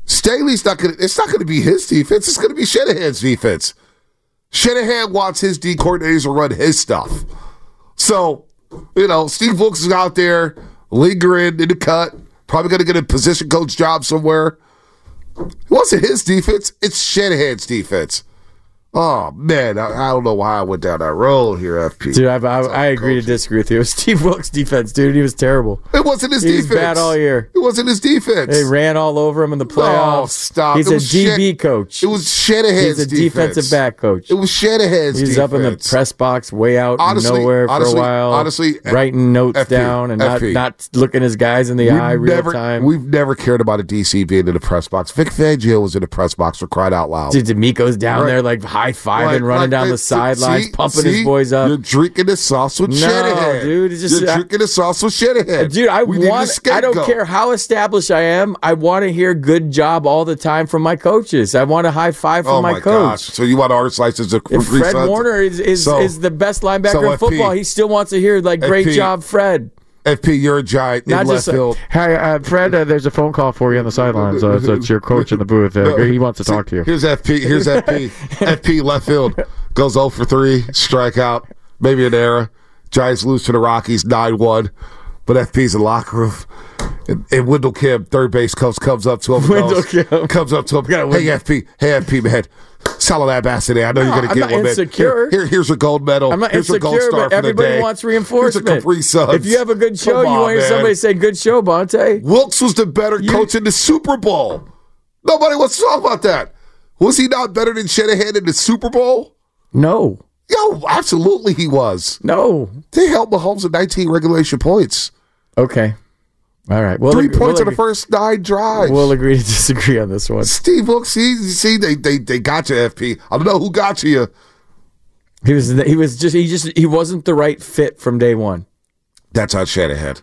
Staley's not gonna. It's not gonna be his defense. It's gonna be Shanahan's defense. Shanahan wants his D coordinators to run his stuff. So, you know, Steve Wilkes is out there lingering in the cut. Probably gonna get a position coach job somewhere. It wasn't his defense. It's Shanahan's defense. Oh man, I, I don't know why I went down that road here, FP. Dude, I, I, I agree to disagree with you. It was *laughs* Steve Wilkes' defense, dude. He was terrible. It wasn't his he defense. was bad all year. It wasn't his defense. They ran all over him in the oh, playoffs. Oh, stop. He's It a DB coach. It was Shanahan's He's a defense. defensive back coach. It was Shanahan's He's defense. up in the press box, way out Honestly- nowhere for honestly- a while. honestly, writing notes FP, down and not, FP. not looking his guys in the eye We've real never, time. We've never cared about a DC being in the press box. Vic Fangio was in the press box for crying out loud. Dude, DeMeco's down Right. there like high fiving, Like- running like down the sidelines, pumping see? his boys up. You're drinking the sauce with No, Shanahan, dude, it's just- you're I- drinking the sauce with Shanahan, Dude, I We want. I don't care how established I am. I want to hear "good job" all the time from my coaches. I want a high five from Oh my, my coach. gosh! So you want artist license to If Fred Warner is is, So- is the best linebacker so in FP football, he still wants to hear like "great FP job, Fred." FP, you're a giant Not in left a- field. Hey, uh, Fred, uh, there's a phone call for you on the sidelines. Uh, so it's your coach in the booth. Uh, *laughs* he wants to talk to you. Here's FP. Here's FP. *laughs* FP left field goes 0 for 3, strikeout, maybe an error. Giants lose to the Rockies 9 1. But FP's in the locker room. And, and Wendell Kim, third base coach, comes up to him. Wendell Kim. Comes up to him. Yeah, Hey, FP. Hey, FP, man. Solid at bat today. I know No, you're going to I'm get one, man. insecure. Here, here- here's a gold medal. I'm not here's your gold insecure, star but everybody wants Here's reinforcement. your Capri Suns. If you have a good show, Come you on, want to hear man. somebody say "good show, Bonta." Wilkes was the better coach in the Super Bowl. Nobody wants to talk about that. Was he not better than Shanahan in the Super Bowl? No, Yo, absolutely he was. no. They held Mahomes at 19 regulation points. Okay, all right. Well, Three points in the first nine drives. We'll agree to *laughs* disagree on this one. Steve Wilkes, see, see they, they, they got you, FP. I don't know who got you. He was he was just he just he wasn't the right fit from day one. That's on Shanahan.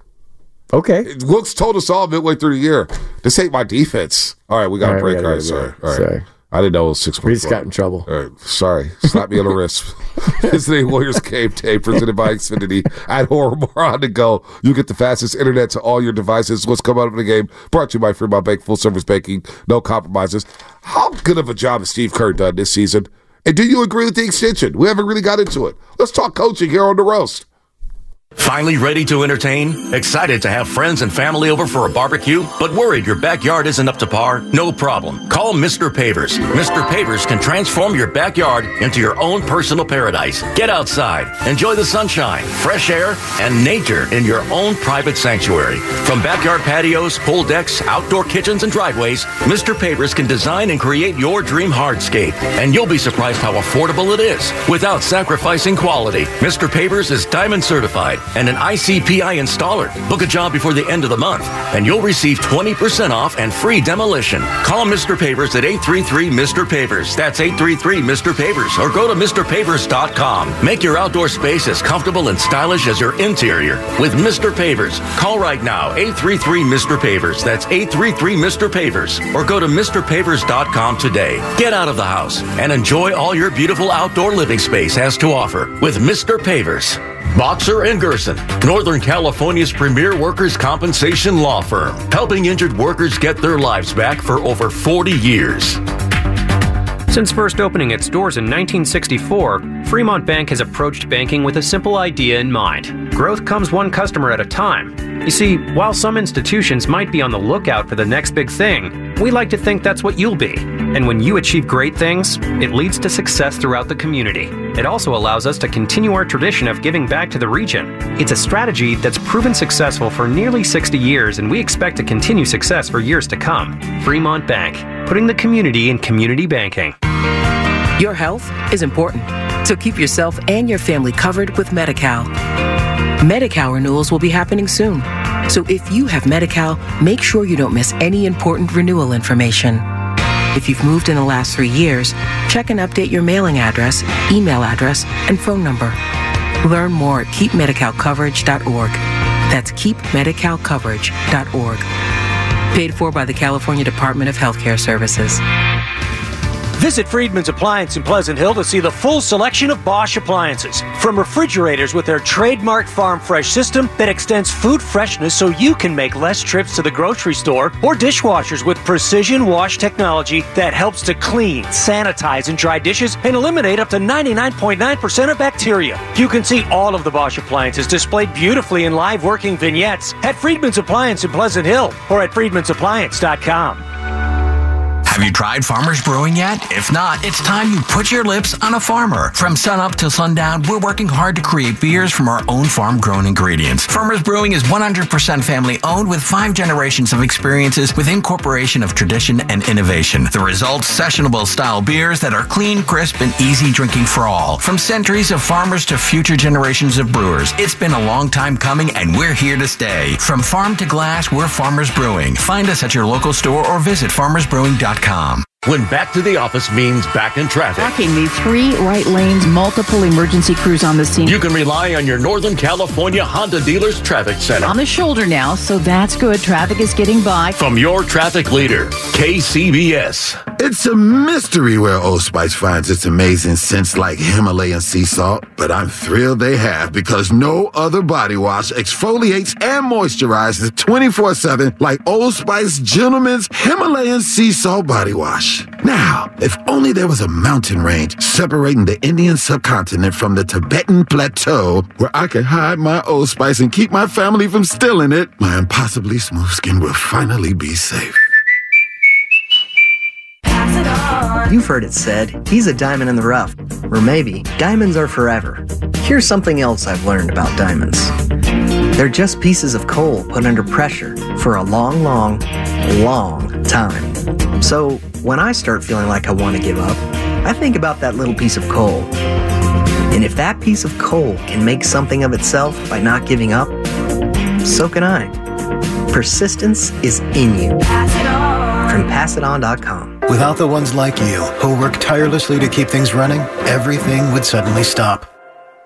Okay. Wilkes told us all midway through the year, this ain't my defense. All right, we got All a break. All right, sorry. All right. Sorry. I didn't know it was six We just got in trouble. All right, sorry. Slap me on the wrist. *laughs* It's the Warriors game day presented by Xfinity. At or more on the go. You get the fastest internet to all your devices. What's coming up in the game? Brought to you by Fremont Bank, full service banking, no compromises. How good of a job has Steve Kerr done this season? And do you agree with the extension? We haven't really got into it. Let's talk coaching here on the roast. Finally ready to entertain? Excited to have friends and family over for a barbecue? But worried your backyard isn't up to par? No problem. Call Mr. Pavers. Mr. Pavers can transform your backyard into your own personal paradise. Get outside, enjoy the sunshine, fresh air, and nature in your own private sanctuary. From backyard patios, pool decks, outdoor kitchens, and driveways, Mr. Pavers can design and create your dream hardscape. And you'll be surprised how affordable it is without sacrificing quality. Mr. Pavers is diamond certified and an ICPI installer. Book a job before the end of the month, and you'll receive 20% off and free demolition. Call Mr. Pavers at 833 Mr. Pavers. That's 833 Mr. Pavers, or go to MrPavers.com. Make your outdoor space as comfortable and stylish as your interior with Mr. Pavers. Call right now, 833 Mr. Pavers. That's 833 Mr. Pavers, or go to MrPavers.com today. Get out of the house and enjoy all your beautiful outdoor living space has to offer with Mr. Pavers. Boxer and Gerson, Northern California's premier workers' compensation law firm, helping injured workers get their lives back for over 40 years. Since first opening its doors in 1964, Fremont Bank has approached banking with a simple idea in mind growth comes one customer at a time. You see, while some institutions might be on the lookout for the next big thing, we like to think that's what you'll be. Mm-hmm. And when you achieve great things, it leads to success throughout the community. It also allows us to continue our tradition of giving back to the region. It's a strategy that's proven successful for nearly 60 years, and we expect to continue success for years to come. Fremont Bank, putting the community in community banking. Your health is important, so keep yourself and your family covered with Medi-Cal. Medi-Cal renewals will be happening soon, so if you have Medi-Cal, make sure you don't miss any important renewal information. If you've moved in the last three years, check and update your mailing address, email address, and phone number. Learn more at keepmedicalcoverage.org. That's keepmedicalcoverage.org. Paid for by the California Department of Healthcare Services. Visit Friedman's Appliance in Pleasant Hill to see the full selection of Bosch appliances. From refrigerators with their trademark Farm Fresh system that extends food freshness so you can make less trips to the grocery store, or dishwashers with precision wash technology that helps to clean, sanitize, and dry dishes and eliminate up to 99.9% of bacteria. You can see all of the Bosch appliances displayed beautifully in live working vignettes at Friedman's Appliance in Pleasant Hill or at friedmansappliance.com. Have you tried Farmer's Brewing yet? If not, it's time you put your lips on a farmer. From sunup till sundown, we're working hard to create beers from our own farm grown ingredients. Farmer's Brewing is 100% family owned with five generations of experiences with incorporation of tradition and innovation. The results, sessionable style beers that are clean, crisp, and easy drinking for all. From centuries of farmers to future generations of brewers, it's been a long time coming and we're here to stay. From farm to glass, we're Farmers Brewing. Find us at your local store or visit farmersbrewing.com com. When back to the office means back in traffic. Blocking the three right lanes, multiple emergency crews on the scene. You can rely on your Northern California Honda dealers traffic center. on the shoulder now, so that's good. Traffic is getting by. From your traffic leader, KCBS. It's a mystery where Old Spice finds its amazing scents like Himalayan sea salt, but I'm thrilled they have because no other body wash exfoliates and moisturizes 24 7 like Old Spice Gentleman's Himalayan sea salt body wash. Now, if only there was a mountain range separating the Indian subcontinent from the Tibetan plateau where I could hide my Old Spice and keep my family from stealing it, my impossibly smooth skin will finally be safe. You've heard it said, he's a diamond in the rough. Or maybe, diamonds are forever. Here's something else I've learned about diamonds they're just pieces of coal put under pressure for a long, long, long time. So when I start feeling like I want to give up, I think about that little piece of coal. And if that piece of coal can make something of itself by not giving up, so can I. Persistence is in you. From PassItOn.com. Without the ones like you, who work tirelessly to keep things running, everything would suddenly stop.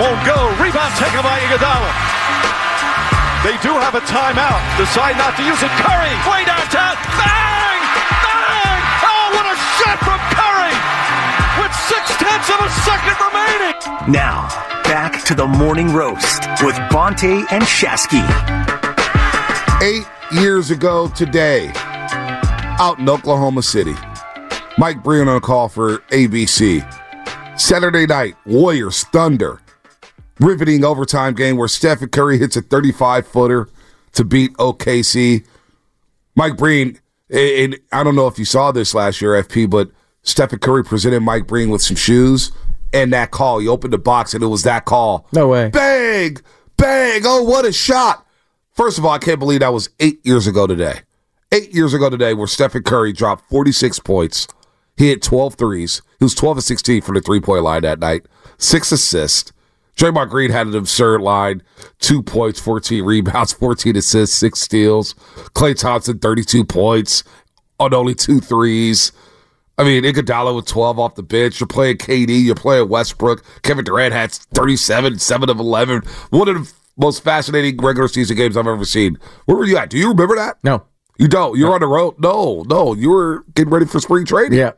Won't go. Rebound taken by Iguodala. They do have a timeout. Decide not to use it. Curry way downtown. Bang! Bang! Oh, what a shot from Curry! With six tenths of a second remaining. Now, back to the morning roast with Bonta and Shasky. Eight years ago today, out in Oklahoma City, Mike Breen on a call for ABC. Saturday night, Warriors Thunder. Riveting overtime game where Stephen Curry hits a 35 footer to beat OKC. Mike Breen, and I don't know if you saw this last year, FP, but Stephen Curry presented Mike Breen with some shoes and that call. He opened the box and it was that call. No way. Bang! Bang! Oh, what a shot! First of all, I can't believe that was eight years ago today. Eight years ago today, where Stephen Curry dropped 46 points. He hit 12 threes. He was 12 of 16 from the three point line that night. Six assists. Draymond Green had an absurd line. Two points, 14 rebounds, *laughs* 14 assists, six steals. Klay Thompson, 32 points on only two threes. I mean, Iguodala with 12 off the bench. You're playing KD. You're playing Westbrook. Kevin Durant had 37, 7 of 11. One of the most fascinating regular season games I've ever seen. Where were you at? Do you remember that? No. You don't? You were on the road? No, no. You were getting ready for spring training. Yeah.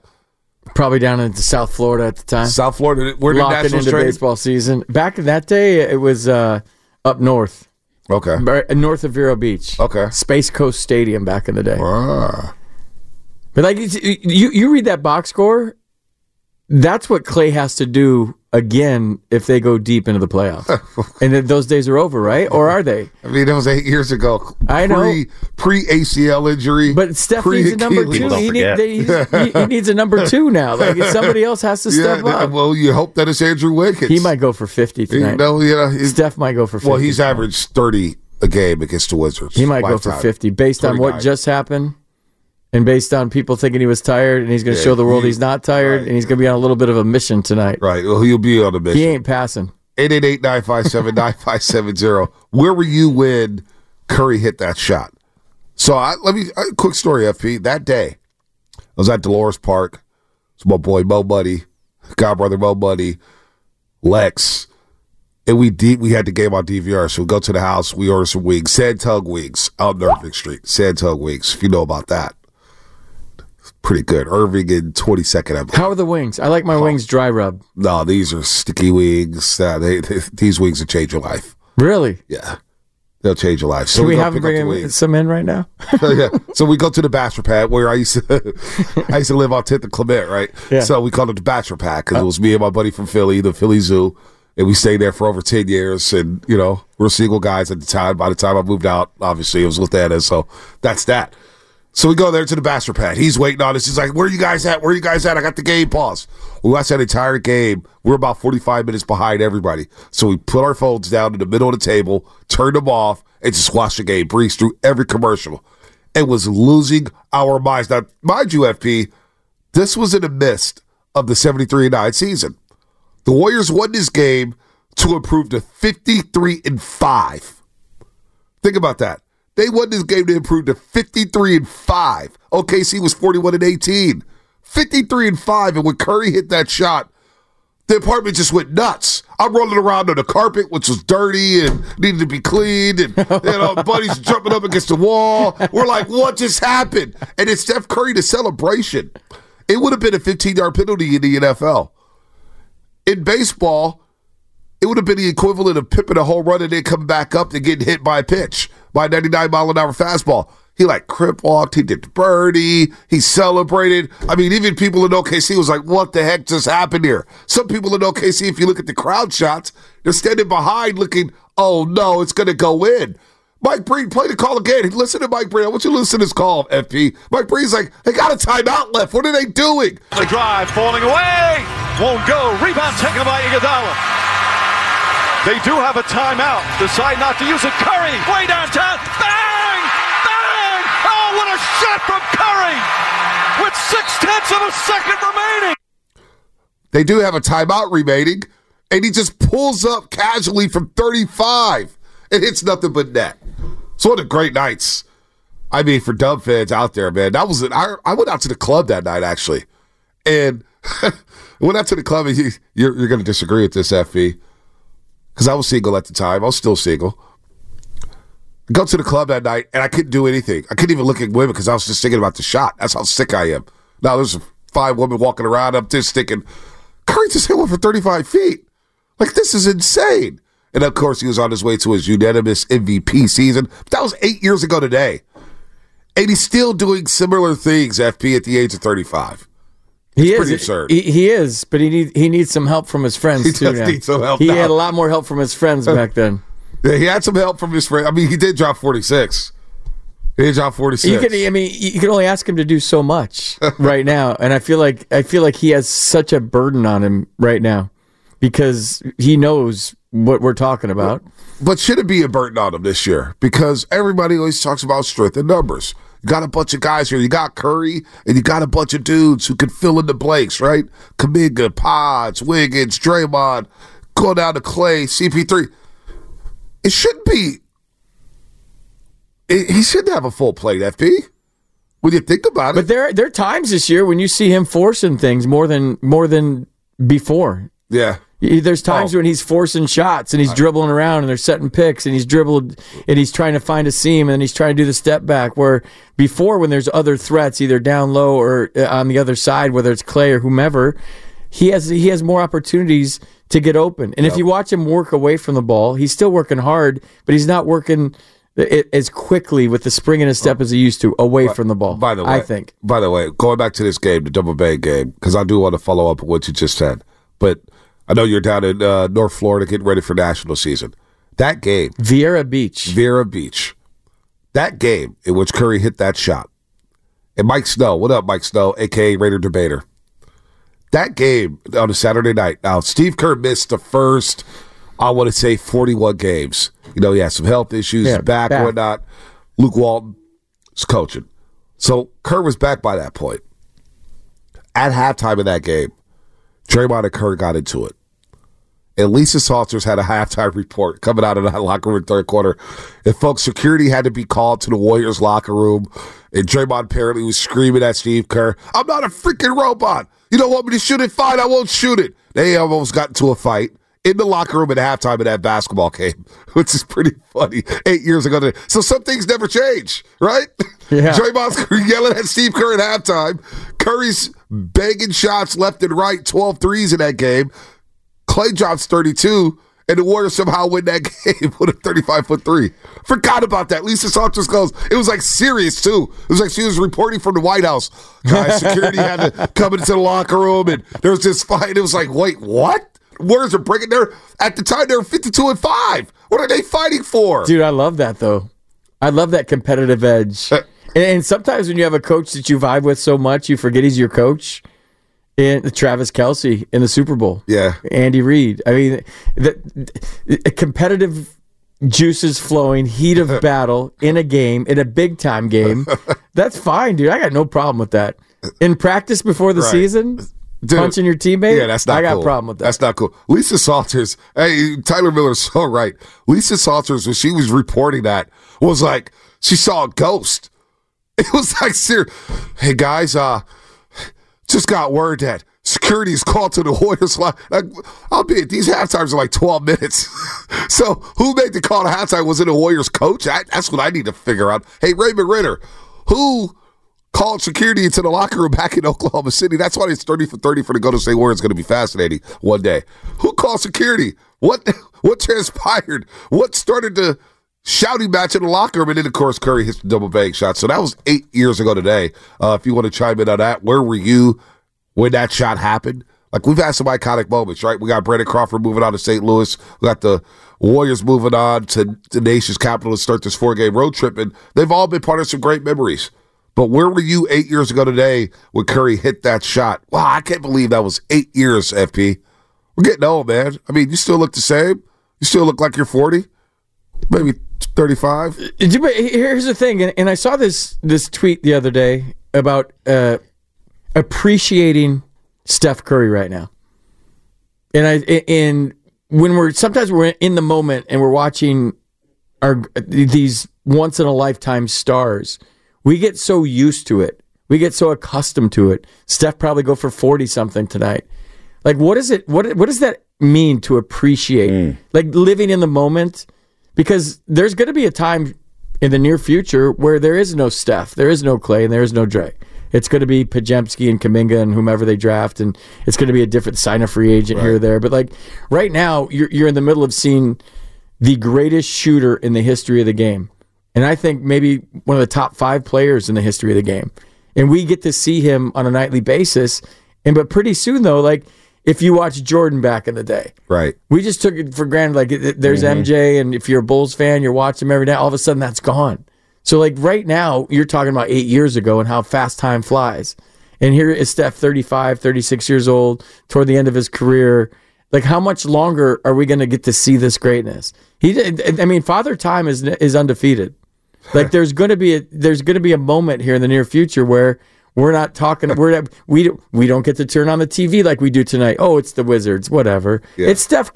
Probably down in South Florida at the time. South Florida. Where did Locking Nationals into trade? baseball season. Back in that day, it was uh, up north. Okay. North of Vero Beach. Okay. Space Coast Stadium back in the day. Ah. But like you, you read that box score. That's what Klay has to do again if they go deep into the playoffs, *laughs* and then those days are over, right? Or are they? I mean, that was eight years ago. I know. Pre, pre ACL injury. But Steph pre needs a number two. He, need, he, he needs a number *laughs* two now. Like somebody else has to Yeah, step up. Well, you hope that it's Andrew Wiggins. He might go for fifty tonight. You know, you know, he's- Steph might go for 50. Well, he's averaged thirty a game against the Wizards. He might go for 50 based on what 39. just happened and based on people thinking he was tired and he's going to Yeah, show the world he- he's not tired and he's going to be on a little bit of a mission tonight. Right. Well, he'll be on a mission. He ain't passing. 888-957-9570. Where were you when Curry hit that shot? So I, let me a quick story, FP. That day, I was at Dolores Park. It's my boy Mo Buddy, godbrother Mo Buddy, Lex, and we deep we had the game on DVR. So we go to the house, we order some wigs, San Tung wings out in Irving Street. San Tung wings, if you know about that. Pretty good. Irving in 22nd, I. How are the wings? I like my wings dry rub. No, these are sticky wings. Uh, they, they, these wings will change your life. Really? Yeah. They'll change your life. So Can we go have them pick up bring the in wings. some in right now? *laughs* yeah. So we go to the Bachelor Pad where I used to *laughs* I used to live on 10th and Clement, right? Yeah. So we called it the Bachelor Pad because it was me and my buddy from Philly, the Philly Zoo, and we stayed there for over 10 years. And you know, we're single guys at the time. By the time I moved out, obviously it was with Anna, so that's that. So we go there to the Bachelor Pad. He's waiting on us. He's like, "Where are you guys at? Where are you guys at? I got the game paused." We watched that entire game. We're about 45 minutes behind everybody. So we put our phones down in the middle of the table, turned them off, and just watched the game. Breezed through every commercial. And was losing our minds. Now, mind you, FP, this was in the midst of the 73 9 season. The Warriors won this game to improve to 53 and 5. Think about that. They won this game to improve to 53 and 5. OKC was 41 and 18. 53 and 5. And when Curry hit that shot, the apartment just went nuts. I'm rolling around on the carpet, which was dirty and needed to be cleaned, and you know, buddies jumping up against the wall. We're like, what just happened? And it's Steph Curry, the celebration. It would have been a 15 yard penalty in the NFL. In baseball, it would have been the equivalent of pipping a home run and then coming back up and getting hit by a pitch by a 99 mile an hour fastball. He like crip walked, he did the birdie, he celebrated. I mean, even people in OKC was like, what the heck just happened here? Some people in OKC, if you look at the crowd shots, they're standing behind looking, oh no, it's going to go in. Mike Breen, play the call again. Listen to Mike Breen. I want you to listen to this call, FP. Mike Breen's like, they got a timeout left. What are they doing? The drive falling away. Won't go. Rebound taken by Iguodala. They do have a timeout. Decide not to use it. Curry way downtown. Bang! Bang! Oh, what a shot from Curry! With six tenths of a second remaining. They do have a timeout remaining, and he just pulls up casually from 35 and hits nothing but net. One of the great nights. I mean, for dumb fans out there, man, that was it. I, I went out to the club that night actually, and *laughs* went out to the club. And you, you're, you're going to disagree with this, FP, because I was single at the time. I was still single. Go to the club that night, and I couldn't do anything. I couldn't even look at women because I was just thinking about the shot. That's how sick I am. Now there's five women walking around. I'm just thinking, Curry just hit one for 35 feet. Like this is insane. And of course, he was on his way to his unanimous MVP season. That was eight years ago today. And he's still doing similar things, FP, at the age of 35. He It's is. pretty absurd. He, he is, but he need, he needs some help from his friends He too. does now. need some help He now. had a lot more help from his friends back then. *laughs* Yeah, he had some help from his friends. I mean, he did drop 46. He did drop 46. You can, I mean, you can only ask him to do so much *laughs* right now, and I feel like I feel like he has such a burden on him right now because he knows what we're talking about. But should it be a burden on him this year? Because everybody always talks about strength in numbers. You got a bunch of guys here. You got Curry, and you got a bunch of dudes who can fill in the blanks, right? Kuminga, Pods, Wiggins, Draymond, go down to Klay, CP3. It shouldn't be. It, he shouldn't have a full plate, FP. When you think about it, But there there are times this year when you see him forcing things more than more than before. yeah. There's times Oh. when he's forcing shots and he's dribbling around and they're setting picks and he's dribbled and he's trying to find a seam and he's trying to do the step back. Where before, when there's other threats, either down low or uh, on the other side, whether it's Klay or whomever, he has he has more opportunities to get open. And if you watch him work away from the ball, he's still working hard, but he's not working i- as quickly with the spring in his step as he used to away from the ball. By the way, I think. By the way, going back to this game, the Double Bay game, because I do want to follow up on what you just said. But I know you're down in uh, North Florida getting ready for national season. That game, Viera Beach, Vera Beach, that game in which Curry hit that shot, and Mike Snow, what up, Mike Snow, aka Raider Debater? That game on a Saturday night. Now, Steve Kerr missed the first, I want to say, 41 games. You know, he had some health issues, Yeah, back, back. whatnot. Luke Walton was coaching. So Kerr was back by that point. At halftime of that game, Draymond and Kerr got into it. And Lisa Salters had a halftime *laughs* report coming out of that locker room third quarter. And folks, security had to be called to the Warriors locker room. And Draymond apparently was screaming at Steve Kerr, I'm not a freaking robot. You don't want me to shoot it? Fine, I won't shoot it. They almost got into a fight in the locker room at halftime of that basketball game, *laughs* which is pretty funny. Eight years ago. today. So some things never change, right? Yeah. *laughs* Draymond's yelling at Steve Kerr at halftime. Curry's begging shots left and right, 12 threes in that game. Klay drops 32, and the Warriors somehow win that *laughs* game with a 35 foot three. Forgot about that. Lisa Salters goes, it was like serious too. It was like she was reporting from the White House. Guys, security had to *laughs* come into the locker room, and there was this fight. It was like, wait, what? Warriors are breaking their, at the time, they were 52 and 5. What are they fighting for? Dude, I love that though. I love that competitive edge. Uh, And, sometimes when you have a coach that you vibe with so much, you forget he's your coach. And Travis Kelce in the Super Bowl. Yeah. Andy Reid. I mean, the, the competitive juices flowing, heat of *laughs* battle in a game, in a big time game. *laughs* That's fine, dude. I got no problem with that. In practice before the Right. season, Dude, punching your teammate. Yeah, that's not I got cool. a problem with that. That's not cool. Lisa Salters, hey, Tyler Miller's so right. Lisa Salters, when she was reporting that, was like, she saw a ghost. *laughs* It was like, ser- hey guys, uh, just got word that security is called to the Warriors I'll be these half times are like 12 minutes. *laughs* so who made the call to halftime? Was it a Warriors coach? I, that's what I need to figure out. Hey, Raymond Ridder, who called security into the locker room back in Oklahoma City. That's why it's 30 for 30 for the Golden State Warriors going to be fascinating one day. Who called security? What *laughs* what transpired? What started the shouting match in the locker room? And then, of course, Curry hits the double bank shot. So that was eight years ago today. Uh, if you want to chime in on that, where were you when that shot happened? Like, we've had some iconic moments, right? We got Brandon Crawford moving on to St. Louis. We got the Warriors moving on to the nation's capital to start this four game road trip. And they've all been part of some great memories. But where were you eight years ago today when Curry hit that shot? Wow, I can't believe that was eight years, FP. We're getting old, man. I mean, you still look the same. You still look like you're 40, maybe 35. But Here's the thing, and, and I saw this this tweet the other day about uh, appreciating Steph Curry right now, and I and when we're sometimes we're in the moment and we're watching our these once in a lifetime stars, we get so used to it, we get so accustomed to it. Steph probably go for forty something tonight. Like, what is it? What what does that mean to appreciate? Like living in the moment, because there's going to be a time in the near future where there is no Steph, there is no Klay, and there is no Dre. It's going to be Podziemski and Kuminga and whomever they draft, and it's going to be a different sign a free agent here or there. But like right now, you're you're in the middle of seeing the greatest shooter in the history of the game, and I think maybe one of the top five players in the history of the game. And we get to see him on a nightly basis. And but pretty soon though, like if you watch Jordan back in the day, Right. we just took it for granted. Like there's Mhm. MJ, and if you're a Bulls fan, you're watching him every day. All of a sudden, that's gone. So like right now, you're talking about eight years ago and how fast time flies. And here is Steph, 35, 36 years old, toward the end of his career. Like how much longer are we going to get to see this greatness? He, did- I mean, Father Time is is undefeated. Like *laughs* there's going to be a there's going to be a moment here in the near future where we're not talking. We're not, we don't- we don't get to turn on the TV like we do tonight. Oh, it's the Wizards. Whatever. It's Steph.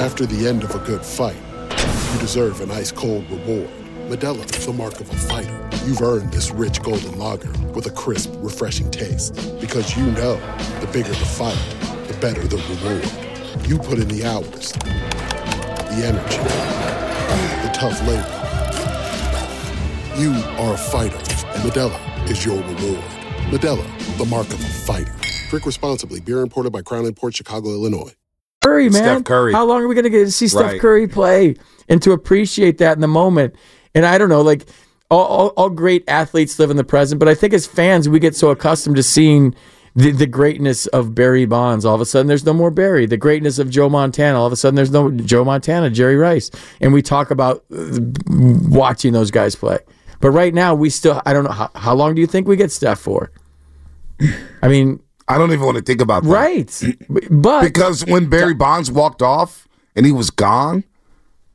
After the end of a good fight, you deserve an ice cold reward. Modelo is the mark of a fighter. You've earned this rich golden lager with a crisp, refreshing taste. Because you know the bigger the fight, the better the reward. You put in the hours, the energy, the tough labor. You are a fighter, and Modelo is your reward. Modelo, the mark of a fighter. Drink responsibly. Beer imported by Crown Port Chicago, Illinois. Curry, man. Steph Curry. How long are we going to get to see Steph Right. Curry play and to appreciate that in the moment? And I don't know, like all, all, all great athletes live in the present, but I think as fans, we get so accustomed to seeing the, the greatness of Barry Bonds. All of a sudden, there's no more Barry. The greatness of Joe Montana. All of a sudden, there's no Joe Montana, Jerry Rice. And we talk about uh, watching those guys play. But right now, we still, I don't know, how, how long do you think we get Steph for? I mean, I don't even want to think about that. Right. But because when Barry Bonds walked off and he was gone,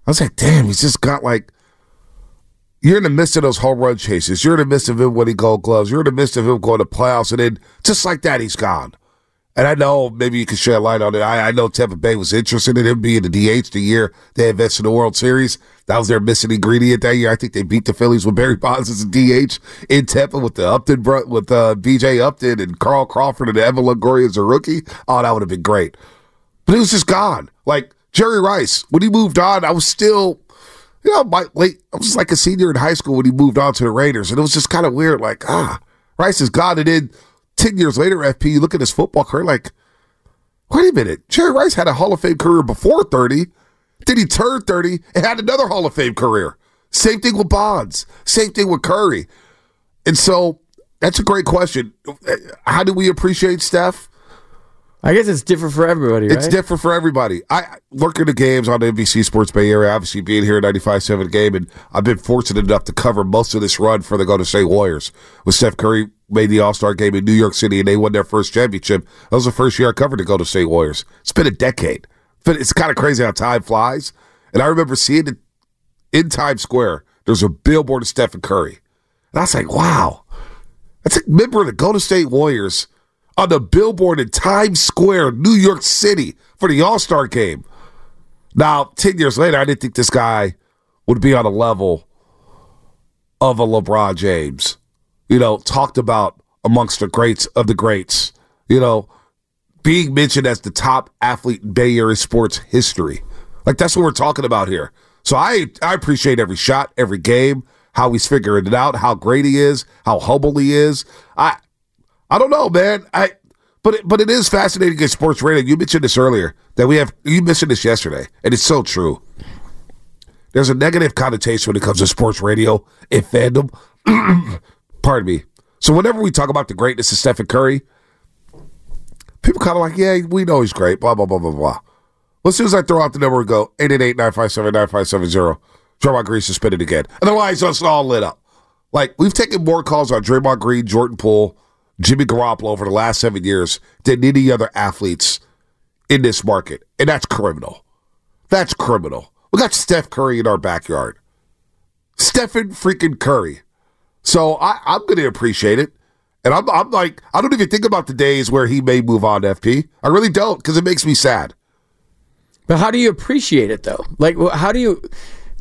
I was like, damn, he's just got like you're in the midst of those home run chases. You're in the midst of him winning gold gloves. You're in the midst of him going to playoffs, and then just like that, he's gone. And I know maybe you can shed light on it. I, I know Tampa Bay was interested in him being the DH the year they advanced in the World Series. That was their missing ingredient that year. I think they beat the Phillies with Barry Bonds as a DH in Tampa with the Upton with uh, BJ Upton and Carl Crawford and Evan Longoria as a rookie. Oh, that would have been great. But he was just gone. Like Jerry Rice, when he moved on, I was still you know, my late, I was like a senior in high school when he moved on to the Raiders, and it was just kind of weird. Like, ah, Rice is gone, and then ten years later, FP, you look at his football career, like, wait a minute, Jerry Rice had a Hall of Fame career before thirty, then he turned thirty and had another Hall of Fame career. Same thing with Bonds, same thing with Curry, and so that's a great question. How do we appreciate Steph? I guess it's different for everybody, right? It's different for everybody. I work in the games on NBC Sports Bay Area, obviously being here at 95.7 game, and I've been fortunate enough to cover most of this run for the Golden State Warriors. with Steph Curry made the All Star game in New York City and they won their first championship, that was the first year I covered the Golden State Warriors. It's been a decade. It's kind of crazy how time flies. And I remember seeing it in Times Square. There's a billboard of Stephen Curry. And I was like, wow. That's a member of the Golden State Warriors on the billboard in Times Square, New York City, for the All Star game. Now, 10 years later, I didn't think this guy would be on a level of a LeBron James. You know, talked about amongst the greats of the greats. You know, being mentioned as the top athlete in Bay Area sports history. Like, that's what we're talking about here. So I, I appreciate every shot, every game, how he's figuring it out, how great he is, how humble he is. I, I don't know, man. I but it, but it is fascinating in sports radio. You mentioned this earlier that we have. You mentioned this yesterday, and it's so true. There's a negative connotation when it comes to sports radio and fandom. *clears throat* Pardon me. So whenever we talk about the greatness of Stephen Curry, people kind of like, yeah, we know he's great. Blah blah blah blah blah. Well, as soon as I throw out the number and go 888-957-9570, Draymond Green suspended again. Otherwise, us all lit up. Like we've taken more calls on Draymond Green, Jordan Poole, Jimmy Garoppolo over the last seven years than any other athletes in this market. And that's criminal. That's criminal. We got Steph Curry in our backyard. Stephen freaking Curry. So I, I'm going to appreciate it. And I'm, I'm like, I don't even think about the days where he may move on to FP. I really don't because it makes me sad. But how do you appreciate it though? Like, how do you?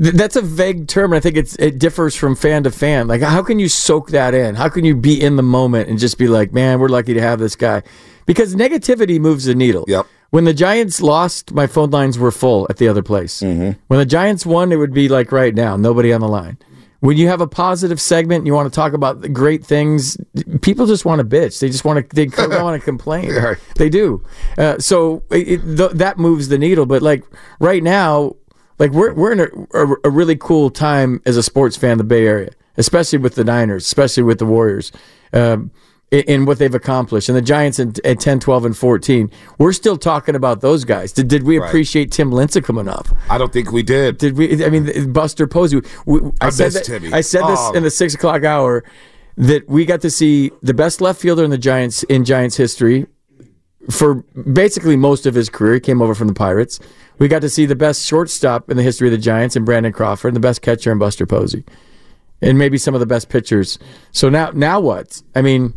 th- That's a vague term, and I think it's it differs from fan to fan. Like, how can you soak that in? How can you be in the moment and just be like, "Man, we're lucky to have this guy," because negativity moves the needle. Yep. When the Giants lost, my phone lines were full at the other place. Mm-hmm. When the Giants won, it would be like right now, nobody on the line. When you have a positive segment and you want to talk about the great things, people just want to bitch. They just want to they *laughs* want to complain. Right. They do. Uh, so it, th- that moves the needle. But like right now, like we're we're in a, a, a really cool time as a sports fan in the Bay Area, especially with the Niners, especially with the Warriors. Um, in- in what they've accomplished and the Giants at, at 10, 12, and 14. We're still talking about those guys. Did, did we Right. appreciate Tim Lincecum enough? I don't think we did. Did we? I mean, Buster Posey. We, I, I said that, Timmy. I said this Oh. in the six o'clock hour that we got to see the best left fielder in the Giants in Giants history for basically most of his career. He came over from the Pirates. We got to see the best shortstop in the history of the Giants in Brandon Crawford, and the best catcher in Buster Posey, and maybe some of the best pitchers. So now, now what? I mean,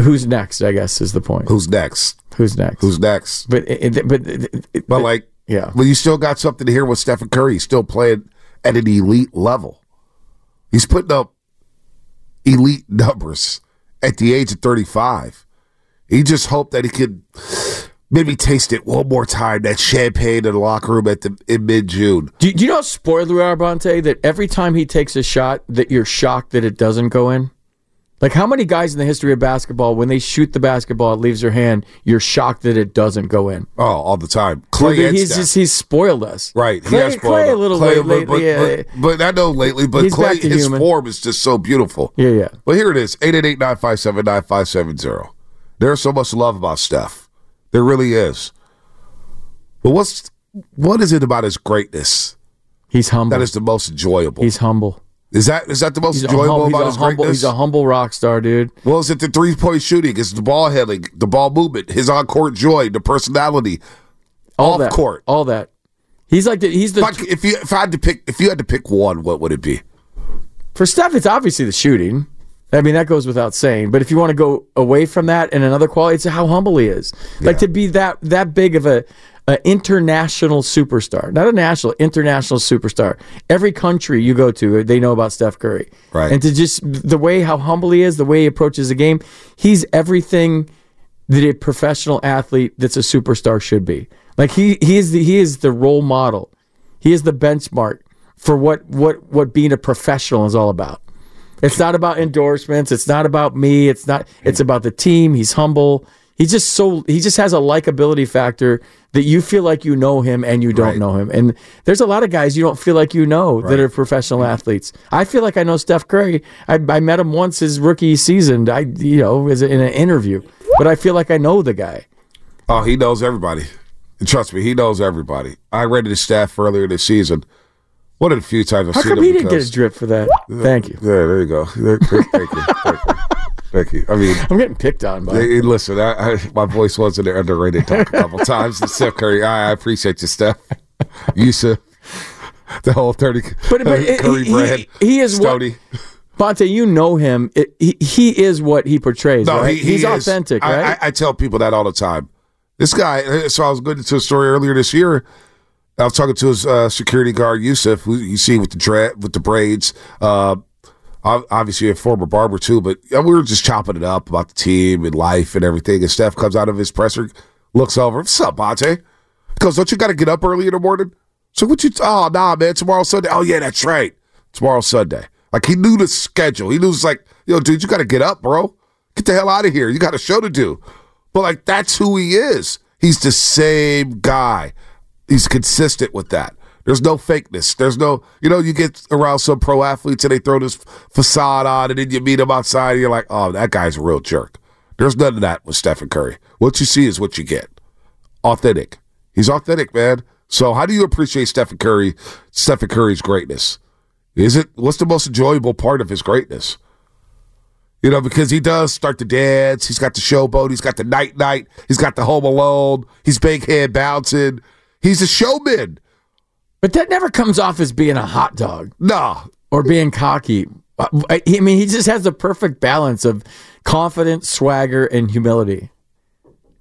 who's next? I guess is the point. Who's next? Who's next? Who's next? But it, but it, But like, yeah. Well, you still got something to hear with Stephen Curry. He's still playing at an elite level. He's putting up elite numbers at the age of 35. He just hoped that he could maybe taste it one more time, that champagne in the locker room at the in mid June. Do, do you know how spoiled we are, Bonta? That every time he takes a shot, that you're shocked that it doesn't go in. Like how many guys in the history of basketball, when they shoot the basketball, it leaves their hand, you're shocked that it doesn't go in. Oh, all the time. Klay he's just he's spoiled us. Right, Klay, he has spoiled Klay a little Klay, late, but, but, lately. yeah. but, but I know lately, but He's Clay, his human. form is just so beautiful. Yeah, yeah. Well, here it is 888 957 9570. There's so much love about Steph. There really is. But what's what is it about his greatness He's humble. that is the most enjoyable? He's humble. Is that is that the most He's enjoyable hum- about his humble. greatness? He's a humble rock star, dude. well, is it the three point shooting? Is the ball handling, the ball movement, his on court joy, the personality, All off that. court? All that. He's like the, he's the If, I, if you if I had to pick if you had to pick one, what would it be? For Steph, it's obviously the shooting. I mean, that goes without saying. But if you want to go away from that and another quality, it's how humble he is. Like to be that that big of a, a international superstar, not a national, international superstar. Every country you go to, they know about Steph Curry. Right. And to just the way how humble he is, the way he approaches the game, he's everything that a professional athlete that's a superstar should be. Like he he is the he is the role model. He is the benchmark for what what what being a professional is all about. It's not about endorsements. It's not about me. It's not. It's mm. about the team. He's humble. He's just so. He just has a likability factor that you feel like you know him and you don't know him. And there's a lot of guys you don't feel like you know that are professional athletes. I feel like I know Steph Curry. I, I met him once his rookie season. I you know in an interview, but I feel like I know the guy. Oh, he knows everybody. Trust me, he knows everybody. I rated his staff earlier this season. One of the few times I've How seen come him he didn't get a drip for that? Thank you. Yeah, there you go. There- Thank thank you. Thank you. Thank you. I mean, I'm getting picked on. By listen, I, I, my voice was in there underrated talk a couple *laughs* times. And Steph Curry, I, I appreciate you, Steph. Yusuf, the whole thirty But, but it- Curry he, brand. he, he is what Stoney. Bonta. You know him. It, he he is what he portrays. No, right? he, he he's authentic, I, right? I, I tell people that all the time. This guy. So I was going to a story earlier this year. I was talking to his uh, security guard Yusuf, who you see with the dra- with the braids. Uh, obviously a former barber too, but we were just chopping it up about the team and life and everything. And Steph comes out of his presser, looks over. What's up, Bonta? Goes, "Don't you got to get up early in the morning?" So what you? Oh, nah, man. Tomorrow's Sunday. Oh yeah, that's right. Tomorrow's Sunday. Like he knew the schedule. He knew it's like, yo, dude, you got to get up, bro. Get the hell out of here. You got a show to do. But like that's who he is. He's the same guy. He's consistent with that. There's no fakeness. There's no, you know, you get around some pro athletes and they throw this facade on, and then you meet him outside, and you're like, oh, that guy's a real jerk. There's none of that with Stephen Curry. What you see is what you get. Authentic. He's authentic, man. So how do you appreciate Stephen Curry, Stephen Curry's greatness? Is it what's the most enjoyable part of his greatness? You know, because he does start to dance. He's got the showboat. He's got the night night. He's got the home alone. He's big head bouncing. He's a showman. But that never comes off as being a hot dog. No. Or being cocky. Uh, I I mean, he just has the perfect balance of confidence, swagger, and humility.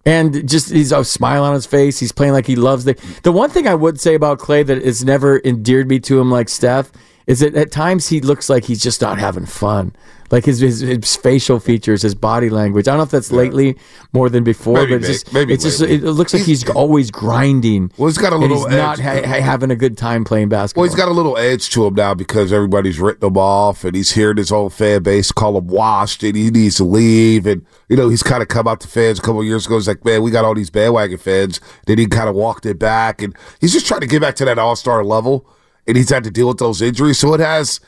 And just he's a smile on his face. He's playing like he loves the. The one thing I would say about Klay that has never endeared me to him like Steph is that at times he looks like he's just not having fun. Like his his, his facial features, his body language. I don't know if that's lately more than before, Maybe, but it's just maybe it's just it looks like he's, always grinding. Well, he's got a little he's not edge. ha- ha- having a good time playing basketball. Well, he's got a little edge to him now because everybody's written him off, and he's hearing his own fan base call him washed, and he needs to leave. And you know, he's kind of come out to fans a couple of years ago. He's like, "Man, we got all these bandwagon fans." Then he kind of walked it back, and he's just trying to get back to that All Star level. And he's had to deal with those injuries, so it has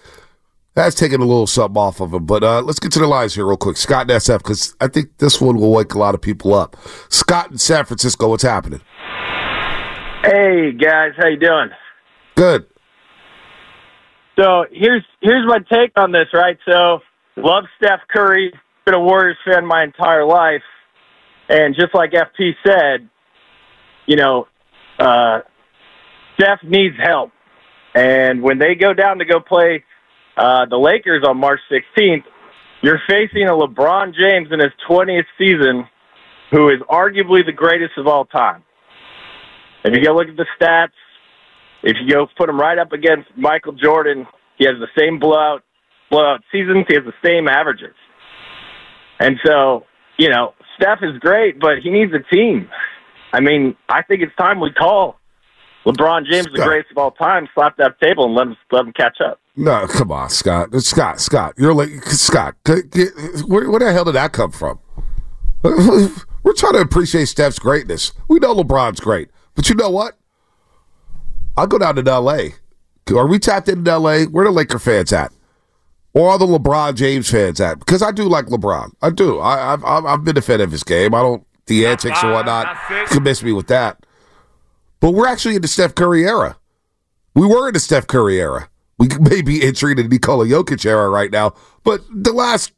has taking a little something off of him. But uh, let's get to the lines here real quick. Scott and SF, because I think this one will wake a lot of people up. Scott in San Francisco, what's happening? Hey guys, how you doing? Good. So here's here's my take on this, right? So love Steph Curry, been a Warriors fan my entire life, and just like FP said, you know, uh, Steph needs help, and when they go down to go play uh, the Lakers on March 16th, you're facing a LeBron James in his 20th season, who is arguably the greatest of all time. If you go look at the stats, if you go put him right up against Michael Jordan, he has the same blowout blowout seasons. He has the same averages. And so, you know, Steph is great, but he needs a team. I mean, I think it's time we call LeBron James the greatest of all time, slap that table, and let him let him catch up. No, come on, Scott. Scott, Scott, you're like Scott. Where, where the hell did that come from? *laughs* We're trying to appreciate Steph's greatness. We know LeBron's great, but you know what? I'll go down to L.A. Are we tapped into L.A.? Where the Laker fans at? Or are the LeBron James fans at? Because I do like LeBron. I do. I, I've I've I've been a fan of his game. I don't the antics and whatnot convince me with that. But we're actually in the Steph Curry era. We were in the Steph Curry era. We *laughs* may be entering the Nikola Jokic era right now, but the last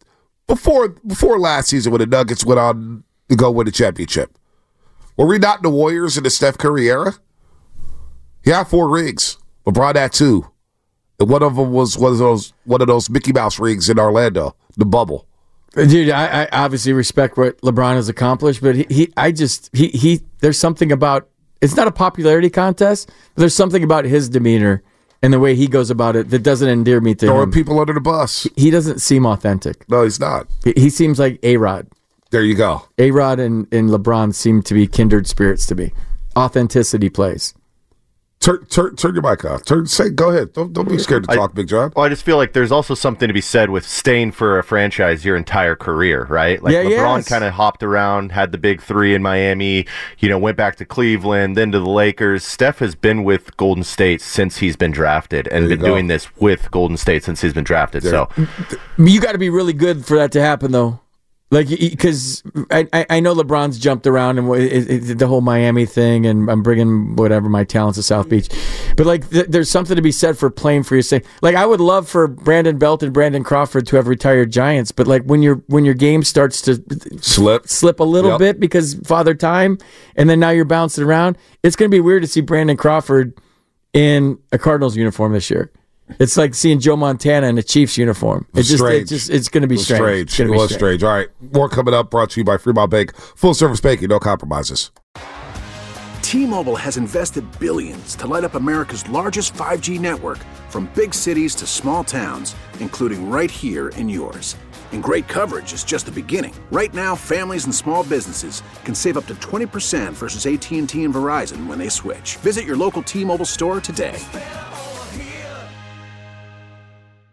before before last season when the Nuggets went on to go win the championship, were we not the Warriors in the Steph Curry era? He had four rings. LeBron had two, and one of them was one of those one of those Mickey Mouse rings in Orlando, the bubble. Dude, I, I obviously respect what LeBron has accomplished, but he, he I just he he there's something about it's not a popularity contest, but there's something about his demeanor and the way he goes about it that doesn't endear me to Throwing him. people under the bus. He, doesn't seem authentic. No, he's not. He, he seems like A Rod. There you go. A Rod and, and LeBron seem to be kindred spirits to me. Authenticity plays. Turn, turn, turn your mic off. Turn, say, go ahead. Don't, don't be mm-hmm. scared to talk, Big John. Well, I just feel like there's also something to be said with staying for a franchise your entire career, right? Like Yeah, LeBron yes. kind of hopped around, had the big three in Miami, you know, went back to Cleveland, then to the Lakers. Steph has been with Golden State since he's been drafted and been go. doing this with Golden State since he's been drafted. So You got to be really good for that to happen, though. Like, because I, I I know LeBron's jumped around and it, it, the whole Miami thing, and I'm bringing whatever my talents to South mm. Beach. But like, th- there's something to be said for playing for your sake. Like, I would love for Brandon Belt and Brandon Crawford to have retired Giants, but like when your when your game starts to slip slip a little Yep. bit because father time, and then now you're bouncing around, it's going to be weird to see Brandon Crawford in a Cardinals uniform this year. It's like seeing Joe Montana in a Chiefs uniform. It's just, strange. it's just, it's going to be It was strange. strange. It's gonna It be was strange. All right. More coming up brought to you by Fremont Bank. Full service banking, no compromises. T-Mobile has invested billions to light up America's largest 5G network from big cities to small towns, including right here in yours. And great coverage is just the beginning. Right now, families and small businesses can save up to 20% versus AT&T and Verizon when they switch. Visit your local T-Mobile store today.